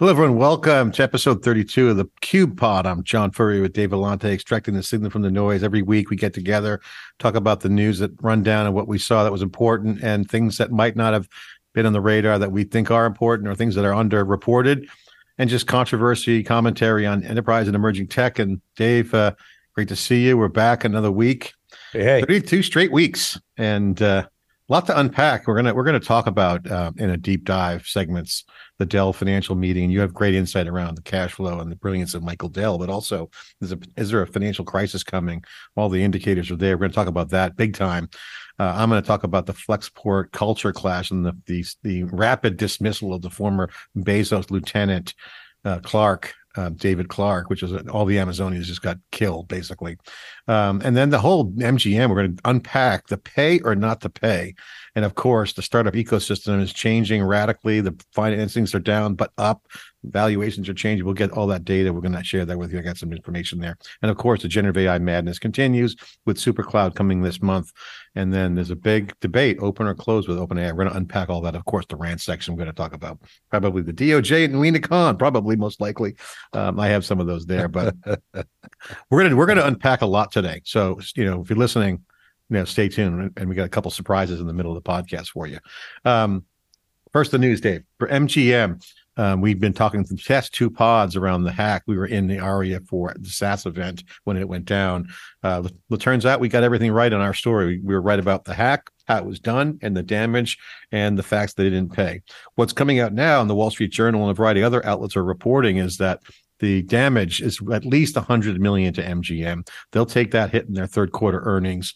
Hello, everyone. Welcome to episode 32 of the Cube Pod. I'm John Furrier with Dave Vellante, extracting the signal from the noise. Every week we get together, talk about the news that run down and what we saw that was important and things that might not have been on the radar that we think are important or things that are underreported and just controversy, commentary on enterprise and emerging tech. And Dave, uh, great to see you. We're back another week. Hey, hey. 32 straight weeks and uh, a lot to unpack. We're gonna we're gonna talk about uh, in a deep dive segments the Dell financial meeting. You have great insight around the cash flow and the brilliance of Michael Dell, but also is, a, is there a financial crisis coming? All the indicators are there. We're to talk about that big time. Uh, I'm going to talk about the Flexport culture clash and the the, the rapid dismissal of the former Bezos lieutenant uh, Clark uh, David Clark, which is all the Amazonians just got killed basically. Um, and then the whole MGM, we're going to unpack the pay or not the pay. And of course, the startup ecosystem is changing radically. The financings are down, but up. Valuations are changing. We'll get all that data. We're going to share that with you. I got some information there. And of course, the generative AI madness continues with SuperCloud coming this month. And then there's a big debate, open or close with OpenAI. We're going to unpack all that. Of course, the rant section we're going to talk about probably the DOJ and Lina Khan, probably most likely. Um, I have some of those there, but we're going to we're going to unpack a lot today. So you know, if you're listening, you know, stay tuned, and we got a couple surprises in the middle of the podcast for you. Um, first, the news, Dave, for MGM. Um, we've been talking the past two pods around the hack. We were in the area for the SaaS event when it went down. Uh, it turns out we got everything right on our story. We, we were right about the hack, how it was done, and the damage, and the facts that they didn't pay. What's coming out now in the Wall Street Journal and a variety of other outlets are reporting is that the damage is at least 100 million to MGM. They'll take that hit in their third quarter earnings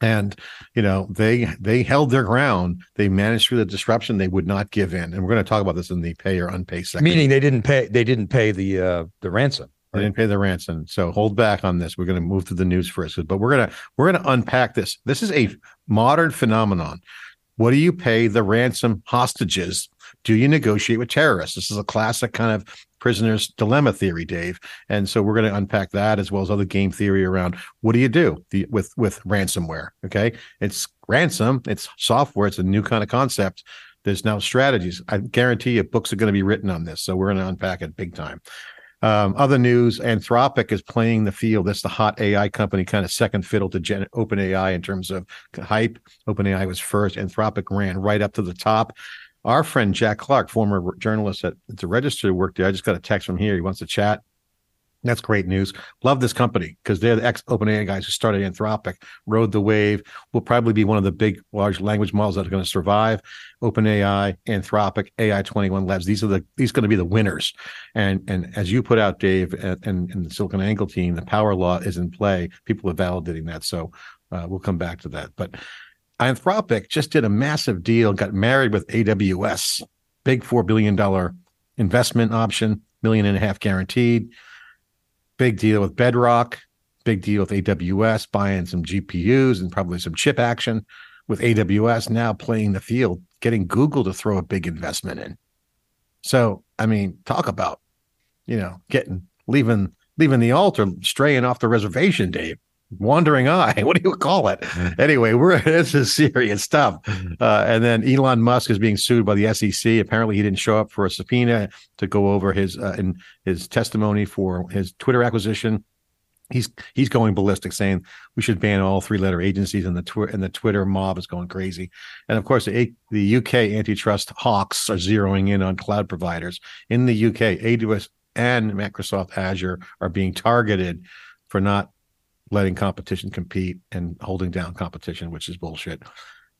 and you know they they held their ground. They managed through the disruption. They would not give in. And we're going to talk about this in the pay or unpay section. Meaning they didn't pay they didn't pay the uh the ransom right? they didn't pay the ransom. So hold back on this. We're going to move to the news first but we're going to we're going to unpack this. This is a modern phenomenon. What do you pay the ransom hostages do you negotiate with terrorists this is a classic kind of prisoner's dilemma theory, Dave. And so we're going to unpack that as well as other game theory around what do you do the, with with ransomware? Okay, it's ransom, it's software, it's a new kind of concept. There's now strategies. I guarantee you, books are going to be written on this. So we're going to unpack it big time. Um, other news: Anthropic is playing the field. That's the hot AI company, kind of second fiddle to Gen- OpenAI in terms of hype. OpenAI was first. Anthropic ran right up to the top our friend Jack Clark, former journalist at the Register, worked there. I just got a text from here. He wants to chat. That's great news. Love this company because they're the ex OpenAI guys who started Anthropic, rode the wave. Will probably be one of the big large language models that are going to survive. OpenAI, Anthropic, AI 21 Labs. These are the these going to be the winners. And and as you put out, Dave, and, and the SiliconANGLE team, the power law is in play. People are validating that. So uh, we'll come back to that. But Anthropic just did a massive deal, got married with AWS, big $4 billion investment option, million and a half guaranteed. Big deal with Bedrock, big deal with AWS, buying some GPUs and probably some chip action with AWS now playing the field, getting Google to throw a big investment in. So, I mean, talk about, you know, getting leaving leaving the altar, straying off the reservation, Dave wandering eye. What do you call it? Anyway, we're this is serious stuff. Uh, and then Elon Musk is being sued by the SEC. Apparently, he didn't show up for a subpoena to go over his uh, in his testimony for his Twitter acquisition. He's he's going ballistic, saying we should ban all three letter agencies, and the twi- and the Twitter mob is going crazy. And of course, the, the UK antitrust hawks are zeroing in on cloud providers in the UK. AWS and Microsoft Azure are being targeted for not letting competition compete and holding down competition, which is bullshit.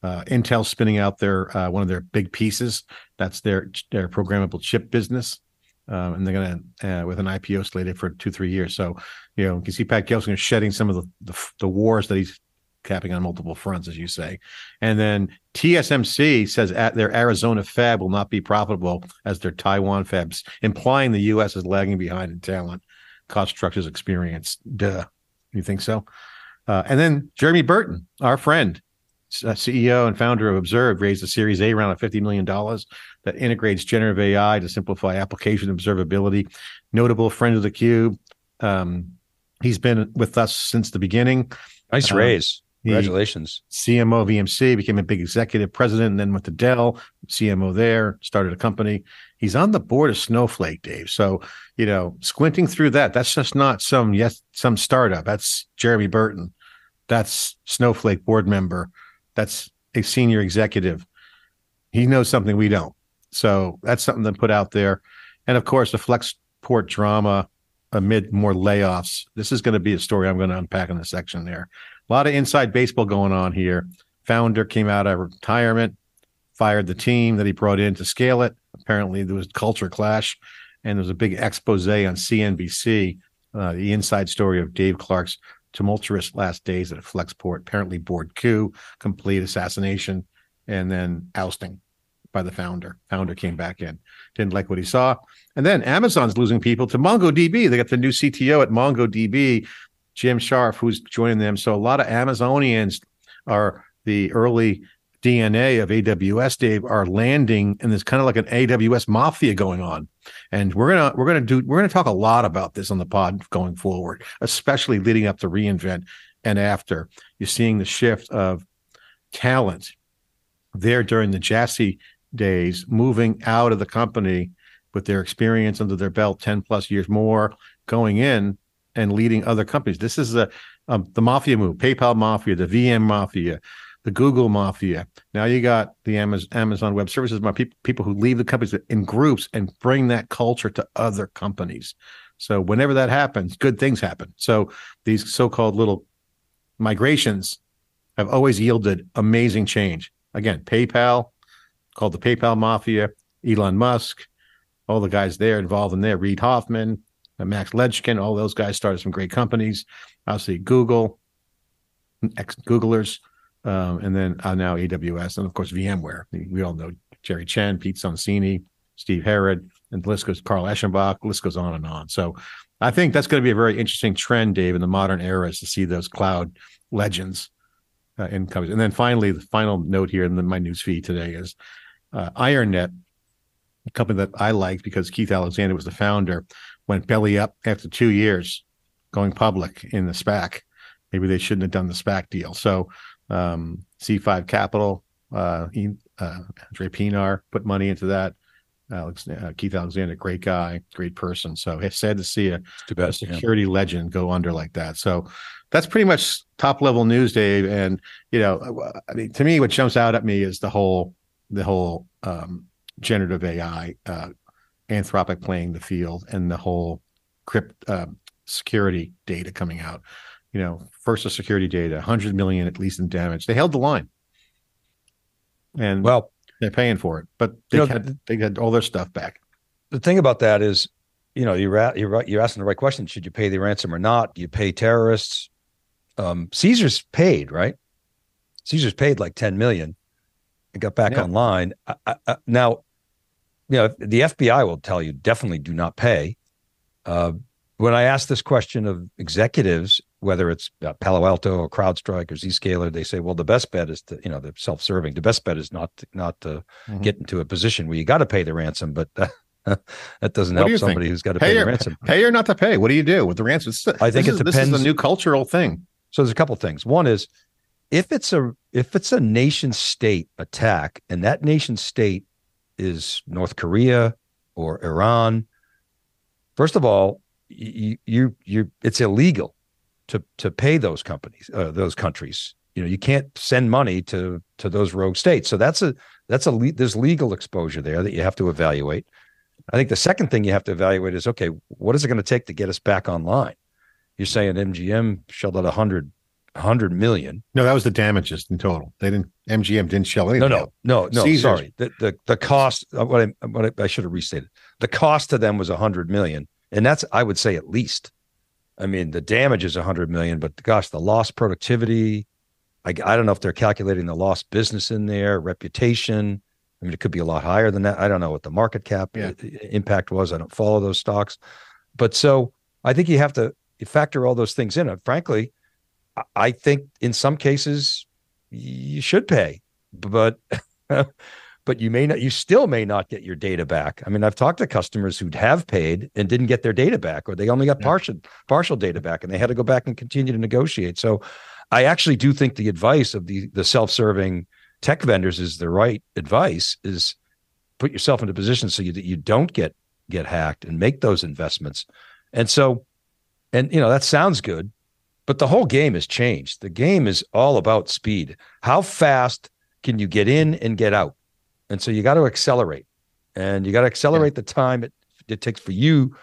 Uh, Intel spinning out their uh, one of their big pieces. That's their their programmable chip business, um, and they're going to uh, with an IPO slated for two three years. So you know you can see Pat Gelsinger shedding some of the, the, the wars that he's capping on multiple fronts, as you say. And then TSMC says at their Arizona fab will not be profitable as their Taiwan fabs, implying the U.S. is lagging behind in talent, cost structures, experience. Duh. You think so? Uh, and then Jeremy Burton, our friend, uh, CEO and founder of Observe, raised a Series A round of $50 million that integrates generative AI to simplify application observability. Notable friend of the Cube. Um, he's been with us since the beginning. Nice um, raise. Congratulations. CMO of EMC, became a big executive president, and then went to Dell, CMO there, started a company. He's on the board of Snowflake, Dave. So, you know, squinting through that, that's just not some yes, some startup. That's Jeremy Burton. That's Snowflake board member. That's a senior executive. He knows something we don't. So that's something to put out there. And of course, the Flexport drama amid more layoffs. This is going to be a story I'm going to unpack in the section there. A lot of inside baseball going on here. Founder came out of retirement, fired the team that he brought in to scale it. Apparently, there was culture clash, and there was a big expose on CNBC. Uh, the inside story of Dave Clark's tumultuous last days at Flexport. Apparently, board coup, complete assassination, and then ousting by the founder. Founder came back in, didn't like what he saw, and then Amazon's losing people to MongoDB. They got the new CTO at MongoDB, Jim Scharf, who's joining them. So a lot of Amazonians are the early DNA of AWS, Dave, are landing, and there's kind of like an AWS mafia going on. And we're gonna we're gonna do we're gonna talk a lot about this on the pod going forward, especially leading up to reInvent and after. You're seeing the shift of talent there during the Jassy days, moving out of the company with their experience under their belt, 10 plus years more, going in and leading other companies. This is a um, the mafia move, PayPal mafia, the VM mafia, the Google mafia. Now you got the Amazon, Web Services, my people, people who leave the companies in groups and bring that culture to other companies. So whenever that happens, good things happen. So these so-called little migrations have always yielded amazing change. Again, PayPal, called the PayPal Mafia, Elon Musk, all the guys there involved in there, Reid Hoffman, Max Levchin, all those guys started some great companies. Obviously, Google, ex Googlers, um, and then uh, now AWS, and of course VMware. We, all know Jerry Chen, Pete Sonsini, Steve Herrod, and the list goes Carl Eschenbach. The list goes on and on. So I think that's going to be a very interesting trend, Dave, in the modern era is to see those cloud legends uh, in companies. And then finally, the final note here in the, my news feed today is uh, IronNet, a company that I liked because Keith Alexander was the founder, went belly up after two years going public in the SPAC. Maybe they shouldn't have done the SPAC deal. So um, C5 Capital, uh, he, uh, Andre Pienaar put money into that. Alex, uh, Keith Alexander, great guy, great person. So it's sad to see a, a bad. yeah. security legend go under like that. So that's pretty much top level news, Dave. And you know, I mean, to me, what jumps out at me is the whole the whole um, generative AI, uh, Anthropic playing the field, and the whole crypt uh, security data coming out. You know, first the security data, 100 million at least in damage. They held the line, and Well, they're paying for it, but they You know, had they had all their stuff back. the thing about that is, you know, you're at, you're you're asking the right question. Should you pay the ransom or not? Do you pay terrorists? Um, Caesars paid, right? Caesars paid like 10 million and got back Yeah. online. I, I, now, you know, the FBI will tell you definitely do not pay. Uh, when I ask this question of executives, whether it's uh, Palo Alto or CrowdStrike or Zscaler, they say, well, the best bet is to, you know, they're self-serving. The best bet is not to, not to Mhm. get into a position where you got to pay the ransom, but that doesn't What do help think? somebody who's got to Pay pay the or- ransom. Pay or not to pay? What do you do with the ransom? This I think it is- This is a new cultural thing. So there's a couple things. One is if it's a if it's a nation state attack and that nation state is North Korea or Iran, first of all, you you you it's illegal to to pay those companies uh, those countries. You know, you can't send money to to those rogue states. So that's a that's a le- there's legal exposure there that you have to evaluate. I think the second thing you have to evaluate is okay, what is it going to take to get us back online? You're saying MGM shelled out a hundred, a hundred million. No, that was the damages in total. They didn't. MGM didn't shell No, anything. no, out. no, no. Caesars. Sorry, the, the the cost. uh, What I what I, I should have restated. The cost to them was a hundred million, and that's I would say at least. I mean, the damage is a hundred million, but gosh, the lost productivity. I, I don't know if they're calculating the lost business in there, reputation. I mean, it could be a lot higher than that. I don't know what the market cap Yeah. impact was. I don't follow those stocks, but so I think you have to factor all those things in. And frankly, I- think in some cases you should pay, but but you may not. You still may not get your data back. I mean, I've talked to customers who'd have paid and didn't get their data back, or they only got Yeah. partial partial data back, and they had to go back and continue to negotiate. So, I actually do think the advice of the the self-serving tech vendors is the right advice is put yourself in a position so you, that you don't get get hacked and make those investments. And so and you know that sounds good, but the whole game has changed. The game is all about speed. How fast can you get in and get out? And so you got to accelerate. And you got to accelerate yeah. the time it, it takes for you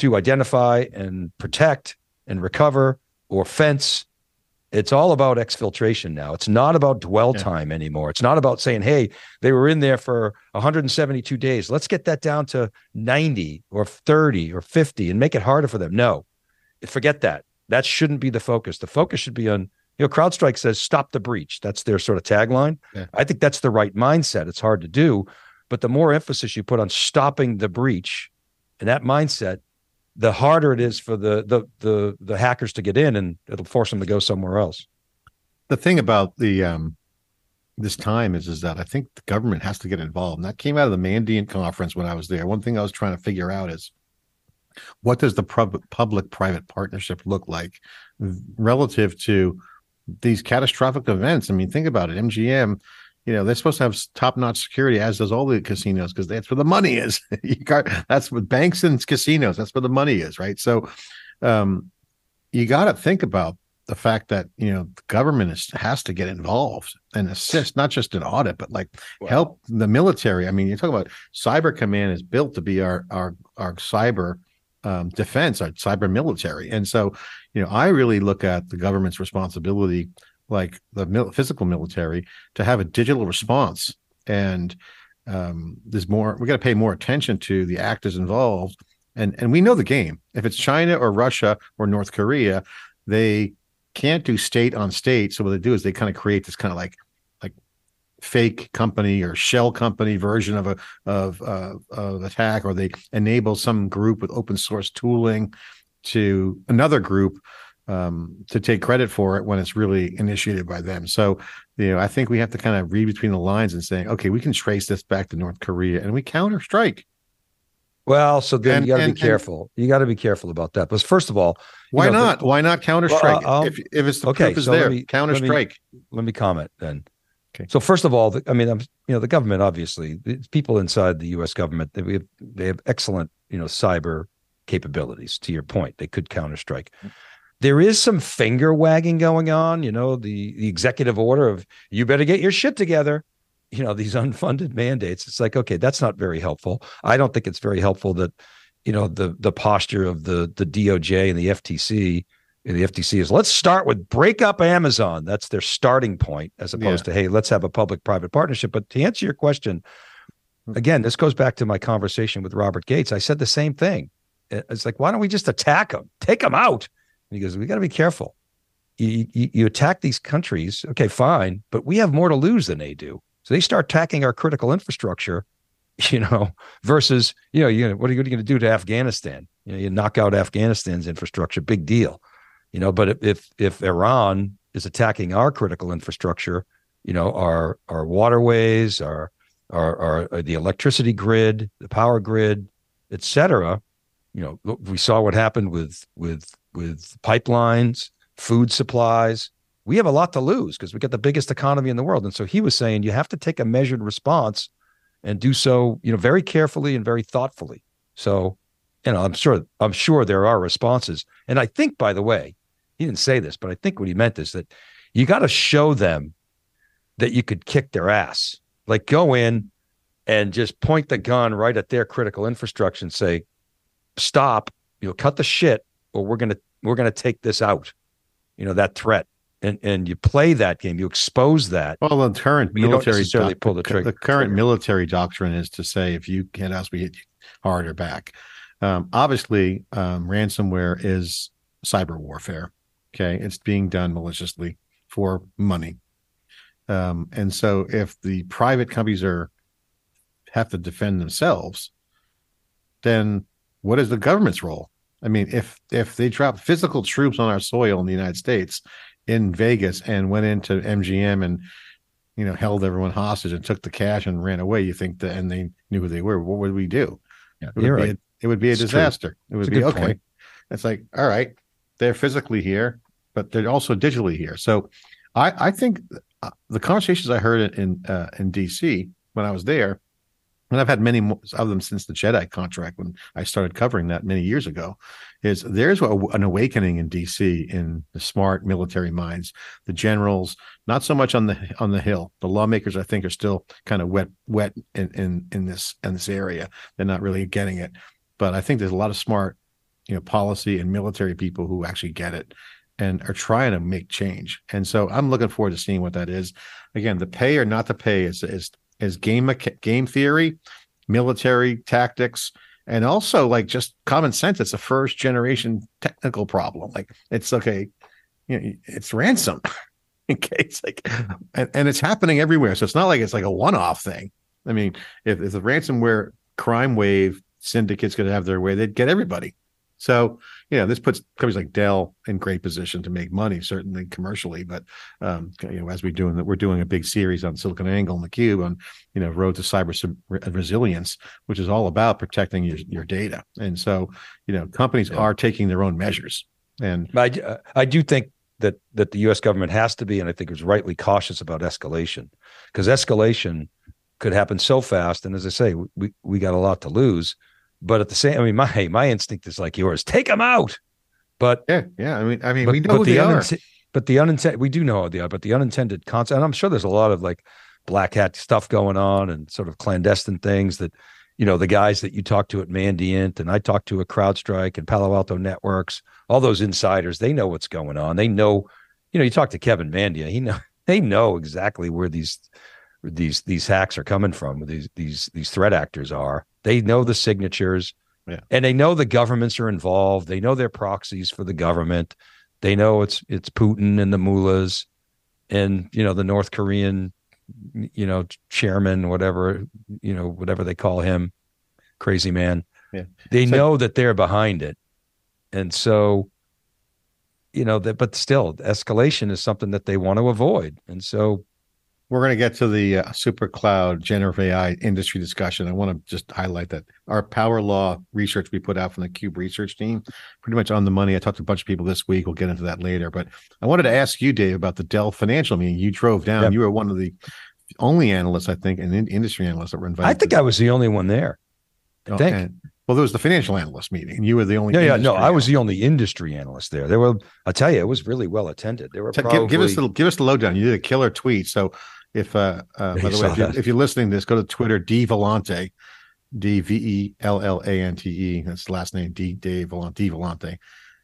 to identify and protect and recover or fence it's all about exfiltration now. It's not about dwell yeah. time anymore. It's not about saying, hey, they were in there for 172 days. Let's get that down to 90 or 30 or 50 and make it harder for them. No, forget that. That shouldn't be the focus. The focus should be on, you know, CrowdStrike says stop the breach. That's their sort of tagline. Yeah. I think that's the right mindset. It's hard to do. But the more emphasis you put on stopping the breach and that mindset, the harder it is for the the the the hackers to get in, and it'll force them to go somewhere else. The thing about the um, this time is is that I think the government has to get involved. And that came out of the Mandiant conference when I was there. One thing I was trying to figure out is what does the public private partnership look like relative to these catastrophic events? I mean, think about it. MGM you know they're supposed to have top-notch security as does all the casinos because that's where the money is you got that's what banks and casinos that's where the money is right so um, you got to think about the fact that you know the government is, has to get involved and assist not just an audit but like wow. help the military i mean you talk about cyber command is built to be our our our cyber um, defense our cyber military. And so you know i really look at the government's responsibility like the mil- physical military to have a digital response. And um, there's more we got to pay more attention to the actors involved. And and we know the game. If it's china or russia or north korea they can't do state on state. So what they do is they kind of create this kind of like like fake company or shell company version of a of uh, of attack or they enable some group with open source tooling to another group um, to take credit for it when it's really initiated by them. So, you know, I think we have to kind of read between the lines and saying, okay, we can trace this back to North Korea and we counter strike. Well, so then and, you got to be careful. And, you got to be careful about that. But first of all, why know, not? The, why not counter strike? Well, if, if it's the okay, proof is so there, counter strike. Let, let me comment then. Okay. So first of all, the, I mean, I'm, you know, the government obviously, people inside the U.S. government, they have they have excellent, you know, cyber capabilities. To your point, they could counterstrike. Mm-hmm there is some finger wagging going on, you know, the, the executive order of you better get your shit together, you know, these unfunded mandates. It's like, okay, that's not very helpful. I don't think it's very helpful that, you know, the the posture of the the DOJ and the FTC the FTC is let's start with break up Amazon. That's their starting point, as opposed yeah. to, hey, let's have a public private partnership. But to answer your question, hmm. again, this goes back to my conversation with Robert Gates. I said the same thing. It's like, why don't we just attack them, take them out? And he goes, we got to be careful. You, you, you attack these countries, okay, fine, but we have more to lose than they do. So they start attacking our critical infrastructure, you know, versus, you know, you know, what are you, going to do to Afghanistan? You know, you knock out Afghanistan's infrastructure, big deal, you know. But if if Iran is attacking our critical infrastructure, you know, our our waterways, our our, our, the electricity grid, the power grid, et cetera, you know, we saw what happened with with with pipelines, food supplies. We have a lot to lose because we got the biggest economy in the world. And so he was saying you have to take a measured response and do so, you know, very carefully and very thoughtfully. So, you know, I'm sure I'm sure there are responses. And I think, by the way, he didn't say this, but I think what he meant is that you got to show them that you could kick their ass. Like go in and just point the gun right at their critical infrastructure and say, stop, you know, cut the shit or we're going to we're to take this out. You know that threat. And and you play that game you expose that. Well the current military doc- pull the, trigger, the current military doctrine is to say if you hit us we hit you harder back. Um, obviously um, ransomware is cyber warfare okay it's being done maliciously for money um, and so if the private companies are have to defend themselves then what is the government's role I mean, if if they dropped physical troops on our soil in the United States, in Vegas, and went into MGM and you know held everyone hostage and took the cash and ran away, you think that and they knew who they were, what would we do? Yeah, it, would be right. a, it would be a it's disaster. True. It would it's be okay. Point. It's like, all right, they're physically here. but they're also digitally here. So I, I think uh, the conversations I heard in uh, in DC when I was there, and I've had many of them since the JEDI contract when I started covering that many years ago, is there's an awakening in DC in the smart military minds, the generals, not so much on the on the hill. The lawmakers, I think, are still kind of wet wet in in, in this in this area. They're not really getting it, but I think there's a lot of smart, you know, policy and military people who actually get it and are trying to make change. And so I'm looking forward to seeing what that is. Again, the pay or not the pay is is is game game theory, military tactics, and also like just common sense. It's a first generation technical problem. Like it's okay, you know, it's ransom. okay, it's like, and, and it's happening everywhere. So it's not like it's like a one off thing. I mean, if, if the ransomware crime wave syndicates could have their way, they'd get everybody. So, you know, this puts companies like Dell in great position to make money, certainly commercially. But um, you know, as we doing that, we're doing a big series on SiliconANGLE and the Cube on you know road to cyber resilience, which is all about protecting your your data. And so, you know, companies yeah. are taking their own measures. And I I do think that that the U.S. government has to be, and I think is rightly cautious about escalation, because escalation could happen so fast. And as I say, we we got a lot to lose but at the same, I mean, my my instinct is like yours: take them out. But yeah, yeah. I mean, I mean, but, we know who the are. But the unintended, we do know they are. But the unintended consequence, and I'm sure there's a lot of like black hat stuff going on and sort of clandestine things that, you know, the guys that you talk to at Mandiant and I talk to at CrowdStrike and Palo Alto Networks, all those insiders, they know what's going on. They know, you know, you talk to Kevin Mandia, he know they know exactly where these these these hacks are coming from. These these these threat actors are. They know the signatures, yeah. and they know the governments are involved. They know they're proxies for the government. They know it's it's Putin and the mullahs, and you know the North Korean, you know chairman, whatever you know whatever they call him, crazy man. Yeah. They so, know that they're behind it, and so you know that. But still, escalation is something that they want to avoid, and so we're going to get to the uh, super cloud generative AI industry discussion. I want to just highlight that our power law research we put out from the Cube research team, pretty much on the money. I talked to a bunch of people this week. We'll get into that later. But I wanted to ask you, Dave, about the Dell financial meeting. You drove down. Yep. You were one of the only analysts, I think, and industry analysts that were invited. I think I was the only one there. I oh, think. And, well, there was the financial analyst meeting, and you were the only. Yeah, yeah, no, I was the only industry analyst there. There were, I tell you, it was really well attended. There were probably... give, give us the give us the lowdown. You did a killer tweet, so if uh, uh by the way, if you're, if you're, listening to this, go to Twitter, D Vellante, D V E L L A N T E. That's the last name, D Dave Vellante, D Vellante.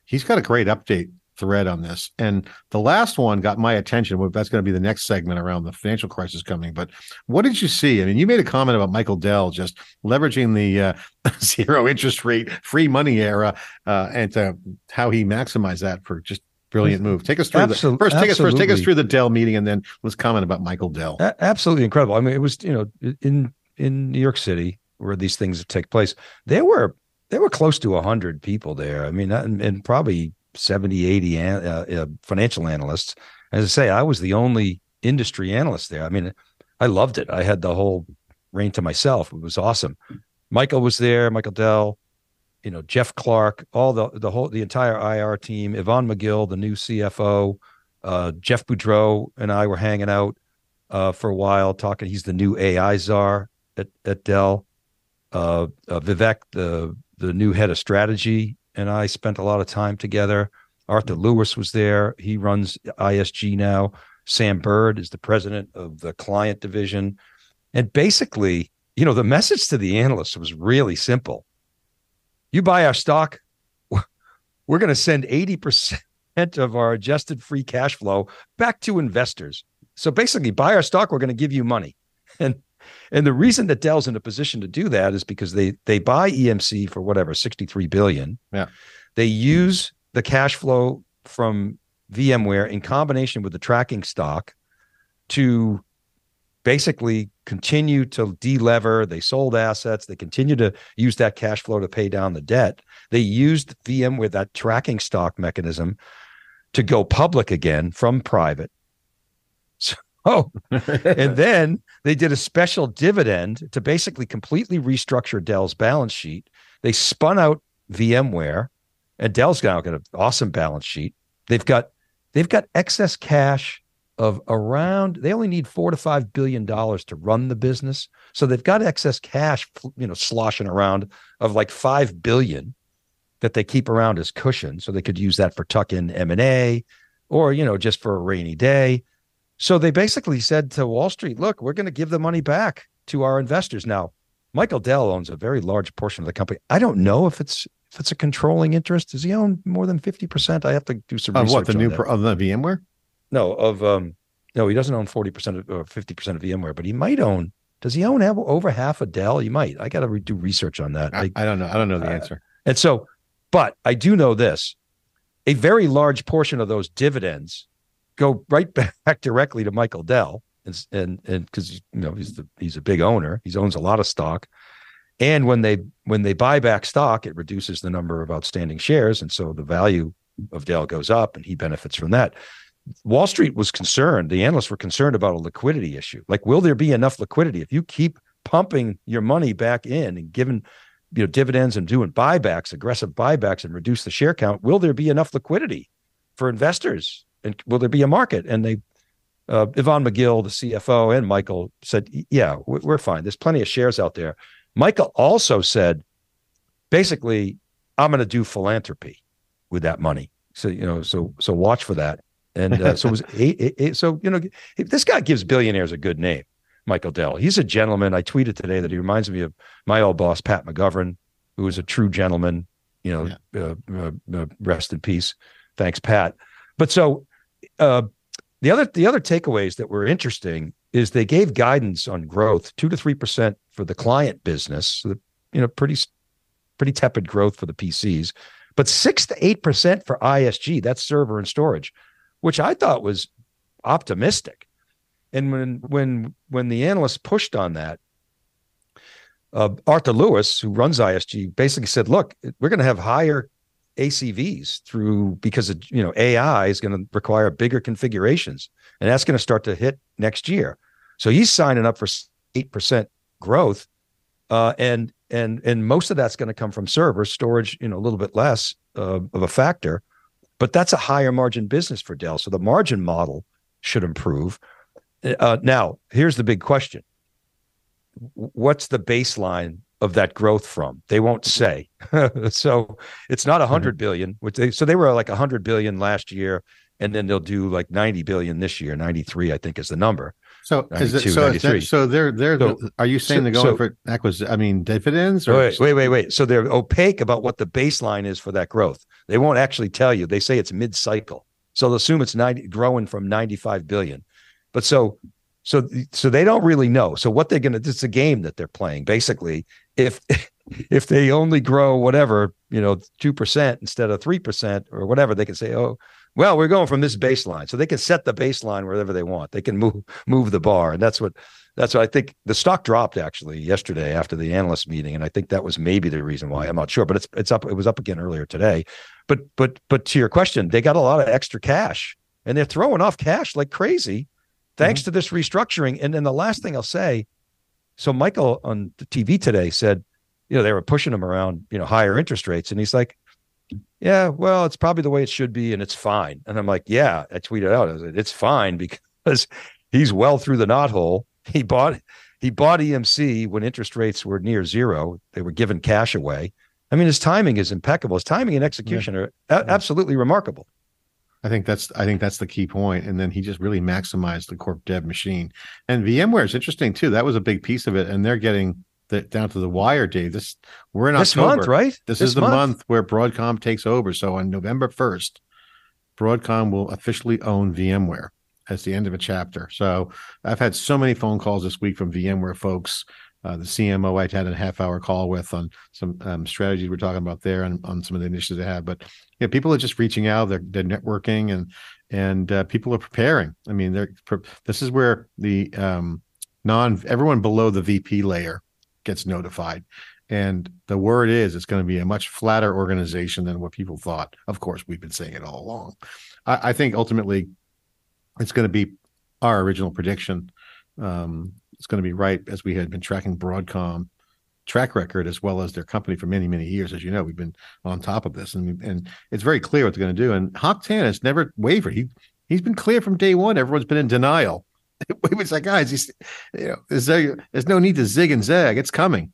He's got a great update thread on this. And the last one got my attention. That's going to be the next segment around the financial crisis coming. But what did you see? I mean, you made a comment about Michael Dell just leveraging the uh, zero interest rate, free money era, uh, and uh, how he maximized that for just Brilliant move. Take us through Absol- the first. Take us first. Take us through the Dell meeting, and then let's comment about Michael Dell. A- absolutely incredible. I mean, it was you know in in New York City where these things take place. There were there were close to hundred people there. I mean, and, and probably 70, 80 an, uh, uh, financial analysts. As I say, I was the only industry analyst there. I mean, I loved it. I had the whole reign to myself. It was awesome. Michael was there. Michael Dell you know Jeff Clarke, all the the whole the entire IR team, Yvonne McGill, the new CFO, uh, Jeff Boudreau and I were hanging out uh, for a while talking. He's the new AI czar at at Dell. Uh, uh, Vivek, the the new head of strategy, and I spent a lot of time together. Arthur Lewis was there. He runs ISG now. Sam Burd is the president of the client division. And basically, you know, the message to the analysts was really simple you buy our stock, we're going to send 80% of our adjusted free cash flow back to investors. So basically, buy our stock, we're going to give you money. And and the reason that Dell's in a position to do that is because they they buy EMC for whatever 63 billion. Yeah. They use the cash flow from VMware in combination with the tracking stock to basically continue to delever. They sold assets. They continue to use that cash flow to pay down the debt. They used VM with that tracking stock mechanism to go public again from private. So, and then they did a special dividend to basically completely restructure Dell's balance sheet. They spun out VMware, and Dell's now got an awesome balance sheet. They've got they've got excess cash of around they only need four to five billion dollars to run the business. So they've got excess cash you know sloshing around of like five billion that they keep around as cushion. So they could use that for tuck in m&a or you know just for a rainy day. So they basically said to wall street look we're going to give the money back to our investors. Now michael dell owns a very large portion of the company. I don't know if it's if it's a controlling interest. Does he own more than 50% i have to do some Of research what the on new that. pro- of the VMware? No, of um, no, he doesn't own forty percent or fifty percent of VMware, but he might own. Does he own over half a Dell? He might. I got to re- do research on that. I, I, I don't know. I don't know the uh, answer. and so, but I do know this: a very large portion of those dividends go right back directly to Michael Dell, and and and because you know he's the he's a big owner, he owns a lot of stock, and when they when they buy back stock, it reduces the number of outstanding shares, and so the value of Dell goes up, and he benefits from that. Wall Street was concerned. The analysts were concerned about a liquidity issue. Like, will there be enough liquidity if you keep pumping your money back in and giving, you know, dividends and doing buybacks, aggressive buybacks, and reduce the share count? Will there be enough liquidity for investors? And will there be a market? And they, uh, Yvonne McGill, the CFO, and Michael said, "Yeah, we- we're fine. There's plenty of shares out there." Michael also said, basically, I'm going to do philanthropy with that money. So you know, so so watch for that. And uh, so it was eight, eight, eight, so you know, this guy gives billionaires a good name, Michael Dell. He's a gentleman. I tweeted today that he reminds me of my old boss Pat McGovern, who was a true gentleman. You know, uh, uh, uh, rest in peace. Thanks, Pat. But so uh, the other the other takeaways that were interesting is they gave guidance on growth two to three percent for the client business. So the, you know, pretty pretty tepid growth for the PCs, but six to eight percent for ISG. That's server and storage which I thought was optimistic. And when when when the analysts pushed on that, uh, Arthur Lewis, who runs ISG, basically said, "Look, we're going to have higher ACVs through because of, you know AI is going to require bigger configurations, and that's going to start to hit next year." So he's signing up for eight percent growth, uh, and and and most of that's going to come from servers, storage, you know, a little bit less uh, of a factor but that's a higher margin business for Dell. So the margin model should improve. Uh, now, here's the big question What's the baseline of that growth from? They won't say. so it's not a hundred billion, which they so they were like a hundred billion last year, and then they'll do like 90 billion this year. 93, I think, is the number. So is it so? Is that, so they're they're. So- are you saying so- they're going so- for acquisition? I mean dividends or Wait, wait, wait, wait. So they're opaque about what the baseline is for that growth. They won't actually tell you. They say it's mid-cycle. So they'll assume it's 90 growing from 95 billion. But so so so they don't really know. So what they're gonna it's a game that they're playing. Basically, if if they only grow whatever, you know, two percent instead of three percent or whatever, they can say, Oh, well, we're going from this baseline. So they can set the baseline wherever they want. They can move move the bar. And that's what that's what I think the stock dropped actually yesterday after the analyst meeting, and I think that was maybe the reason why. I'm not sure, but it's it's up. It was up again earlier today. But but but to your question, they got a lot of extra cash, and they're throwing off cash like crazy, thanks mm-hmm. to this restructuring. And then the last thing I'll say, so Michael on the TV today said, you know, they were pushing him around, you know, higher interest rates, and he's like, yeah, well, it's probably the way it should be, and it's fine. And I'm like, yeah, I tweeted out, I was like, it's fine because he's well through the knothole. He bought he bought EMC when interest rates were near zero. They were giving cash away. I mean, his timing is impeccable. His timing and execution are a- absolutely remarkable. I think that's I think that's the key point. And then he just really maximized the corp dev machine. And VMware is interesting too. That was a big piece of it. And they're getting the, down to the wire, Dave. This we're in this October. month, right? This, is the month. where Broadcom takes over. So on November 1st, Broadcom will officially own VMware. That's the end of a chapter. So I've had so many phone calls this week from VMware folks. Uh, the CMO I had a half hour call with on some um, strategies we're talking about there and on some of the initiatives they have. But yeah, people are just reaching out. They're, they're networking and and uh, people are preparing. I mean, they're pre- this is where the um, non everyone below the VP layer gets notified. And the word is it's going to be a much flatter organization than what people thought. Of course, we've been saying it all along. I, I think ultimately it's going to be our original prediction. Um, it's going to be right as we had been tracking Broadcom track record as well as their company for many, many years. As you know, we've been on top of this, and and it's very clear what they're going to do. And Hock Tan has never wavered. He he's been clear from day one. Everyone's been in denial. It was like, guys, he's, you know, there's no, there's no need to zig and zag. It's coming.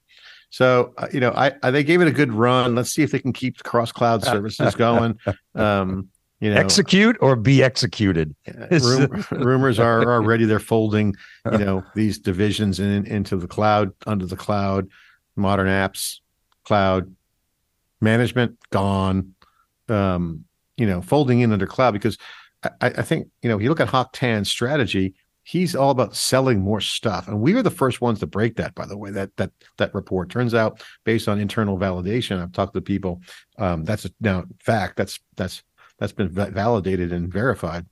So uh, you know, I, I, they gave it a good run. Let's see if they can keep cross cloud services going. Um, you know, execute or be executed. Rum, rumors are already they're folding, you know, these divisions in, into the cloud, under the cloud, modern apps, cloud management gone. Um, you know, folding in under cloud because I, I think you know you look at Hock Tan's strategy. He's all about selling more stuff, and we were the first ones to break that. By the way, that that that report turns out based on internal validation. I've talked to people. Um, that's now fact. That's that's that's been validated and verified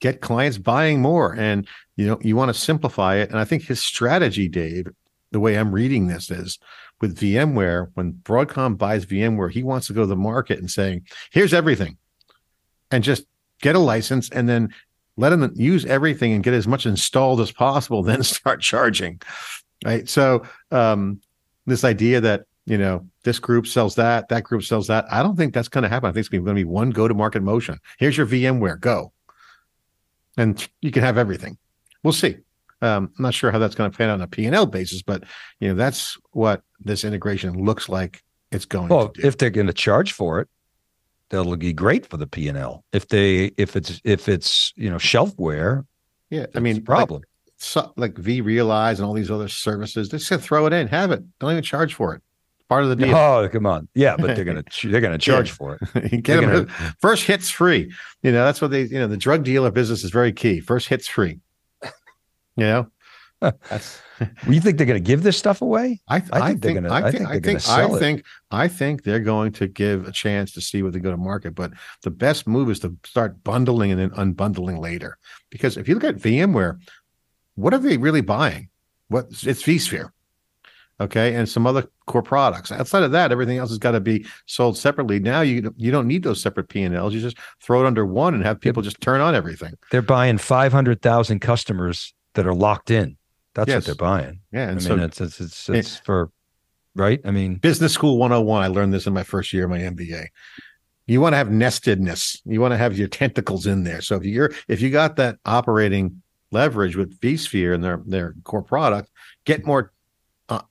get clients buying more and you know you want to simplify it and i think his strategy dave the way i'm reading this is with vmware when broadcom buys vmware he wants to go to the market and saying here's everything and just get a license and then let them use everything and get as much installed as possible then start charging right so um this idea that you know, this group sells that, that group sells that. I don't think that's going to happen. I think it's going to be one go to market motion. Here's your VMware, go. And you can have everything. We'll see. Um, I'm not sure how that's going to pan out on a P&L basis, but you know, that's what this integration looks like it's going well, if they're going to charge for it, that'll be great for the P&L. If they if it's if it's, you know, shelfware, yeah, I mean, problem. Like, so, like vRealize and all these other services, they just throw it in, have it. Don't even charge for it part of the deal. Oh, come on. Yeah, but they're gonna they're gonna charge yeah. for it. Gonna... first hits free. You know, that's what they you know, the drug dealer business is very key. First hits free. You know? That's you think they're gonna give this stuff away? I, I, think, I think they're I think, I think, I think, I think, I think they're going to give a chance to see what they go to market. But the best move is to start bundling and then unbundling later. Because if you look at VMware, what are they really buying? What it's vSphere okay, and some other core products. Outside of that, everything else has got to be sold separately. Now you you don't need those separate P and Ls. You just throw it under one and have people just turn on everything. They're buying five hundred thousand customers that are locked in. That's yes. what they're buying. Yeah, and I so, mean it's it's it's, it's it, for right. I mean, business school one hundred and one. I learned this in my first year of my MBA. You want to have nestedness. You want to have your tentacles in there. So if you're if you got that operating leverage with vSphere and their their core product, get more uh,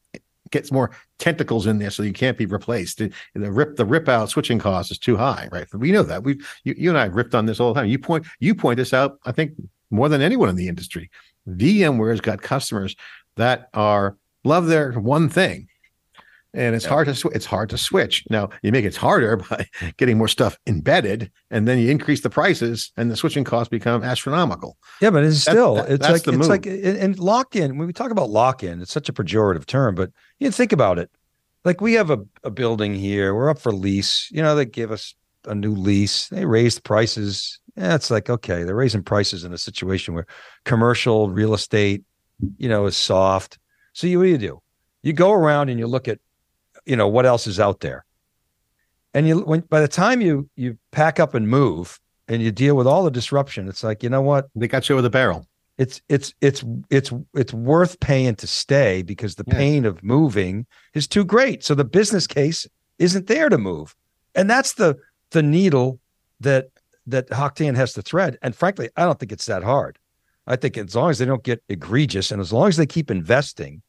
gets more tentacles in there so you can't be replaced. The, the rip the rip out switching cost is too high, right? We know that. We you, you and I ripped on this all the time. You point you point this out, I think, more than anyone in the industry. VMware's got customers that are love their one thing and it's yeah. hard to sw- it's hard to switch. Now you make it harder by getting more stuff embedded, and then you increase the prices, and the switching costs become astronomical. Yeah, but it's still that, it's like it's move. like and lock in. When we talk about lock in, it's such a pejorative term, but you think about it. Like we have a, a building here, we're up for lease. You know, they give us a new lease. They raise prices. Yeah, it's like okay, they're raising prices in a situation where commercial real estate, you know, is soft. So you what do you do? You go around and you look at you know what else is out there and you when by the time you you pack up and move and you deal with all the disruption it's like you know what they got you with a barrel it's it's it's it's it's worth paying to stay because the yeah. pain of moving is too great so the business case isn't there to move and that's the the needle that that Hock Tan has to thread and frankly i don't think it's that hard i think as long as they don't get egregious and as long as they keep investing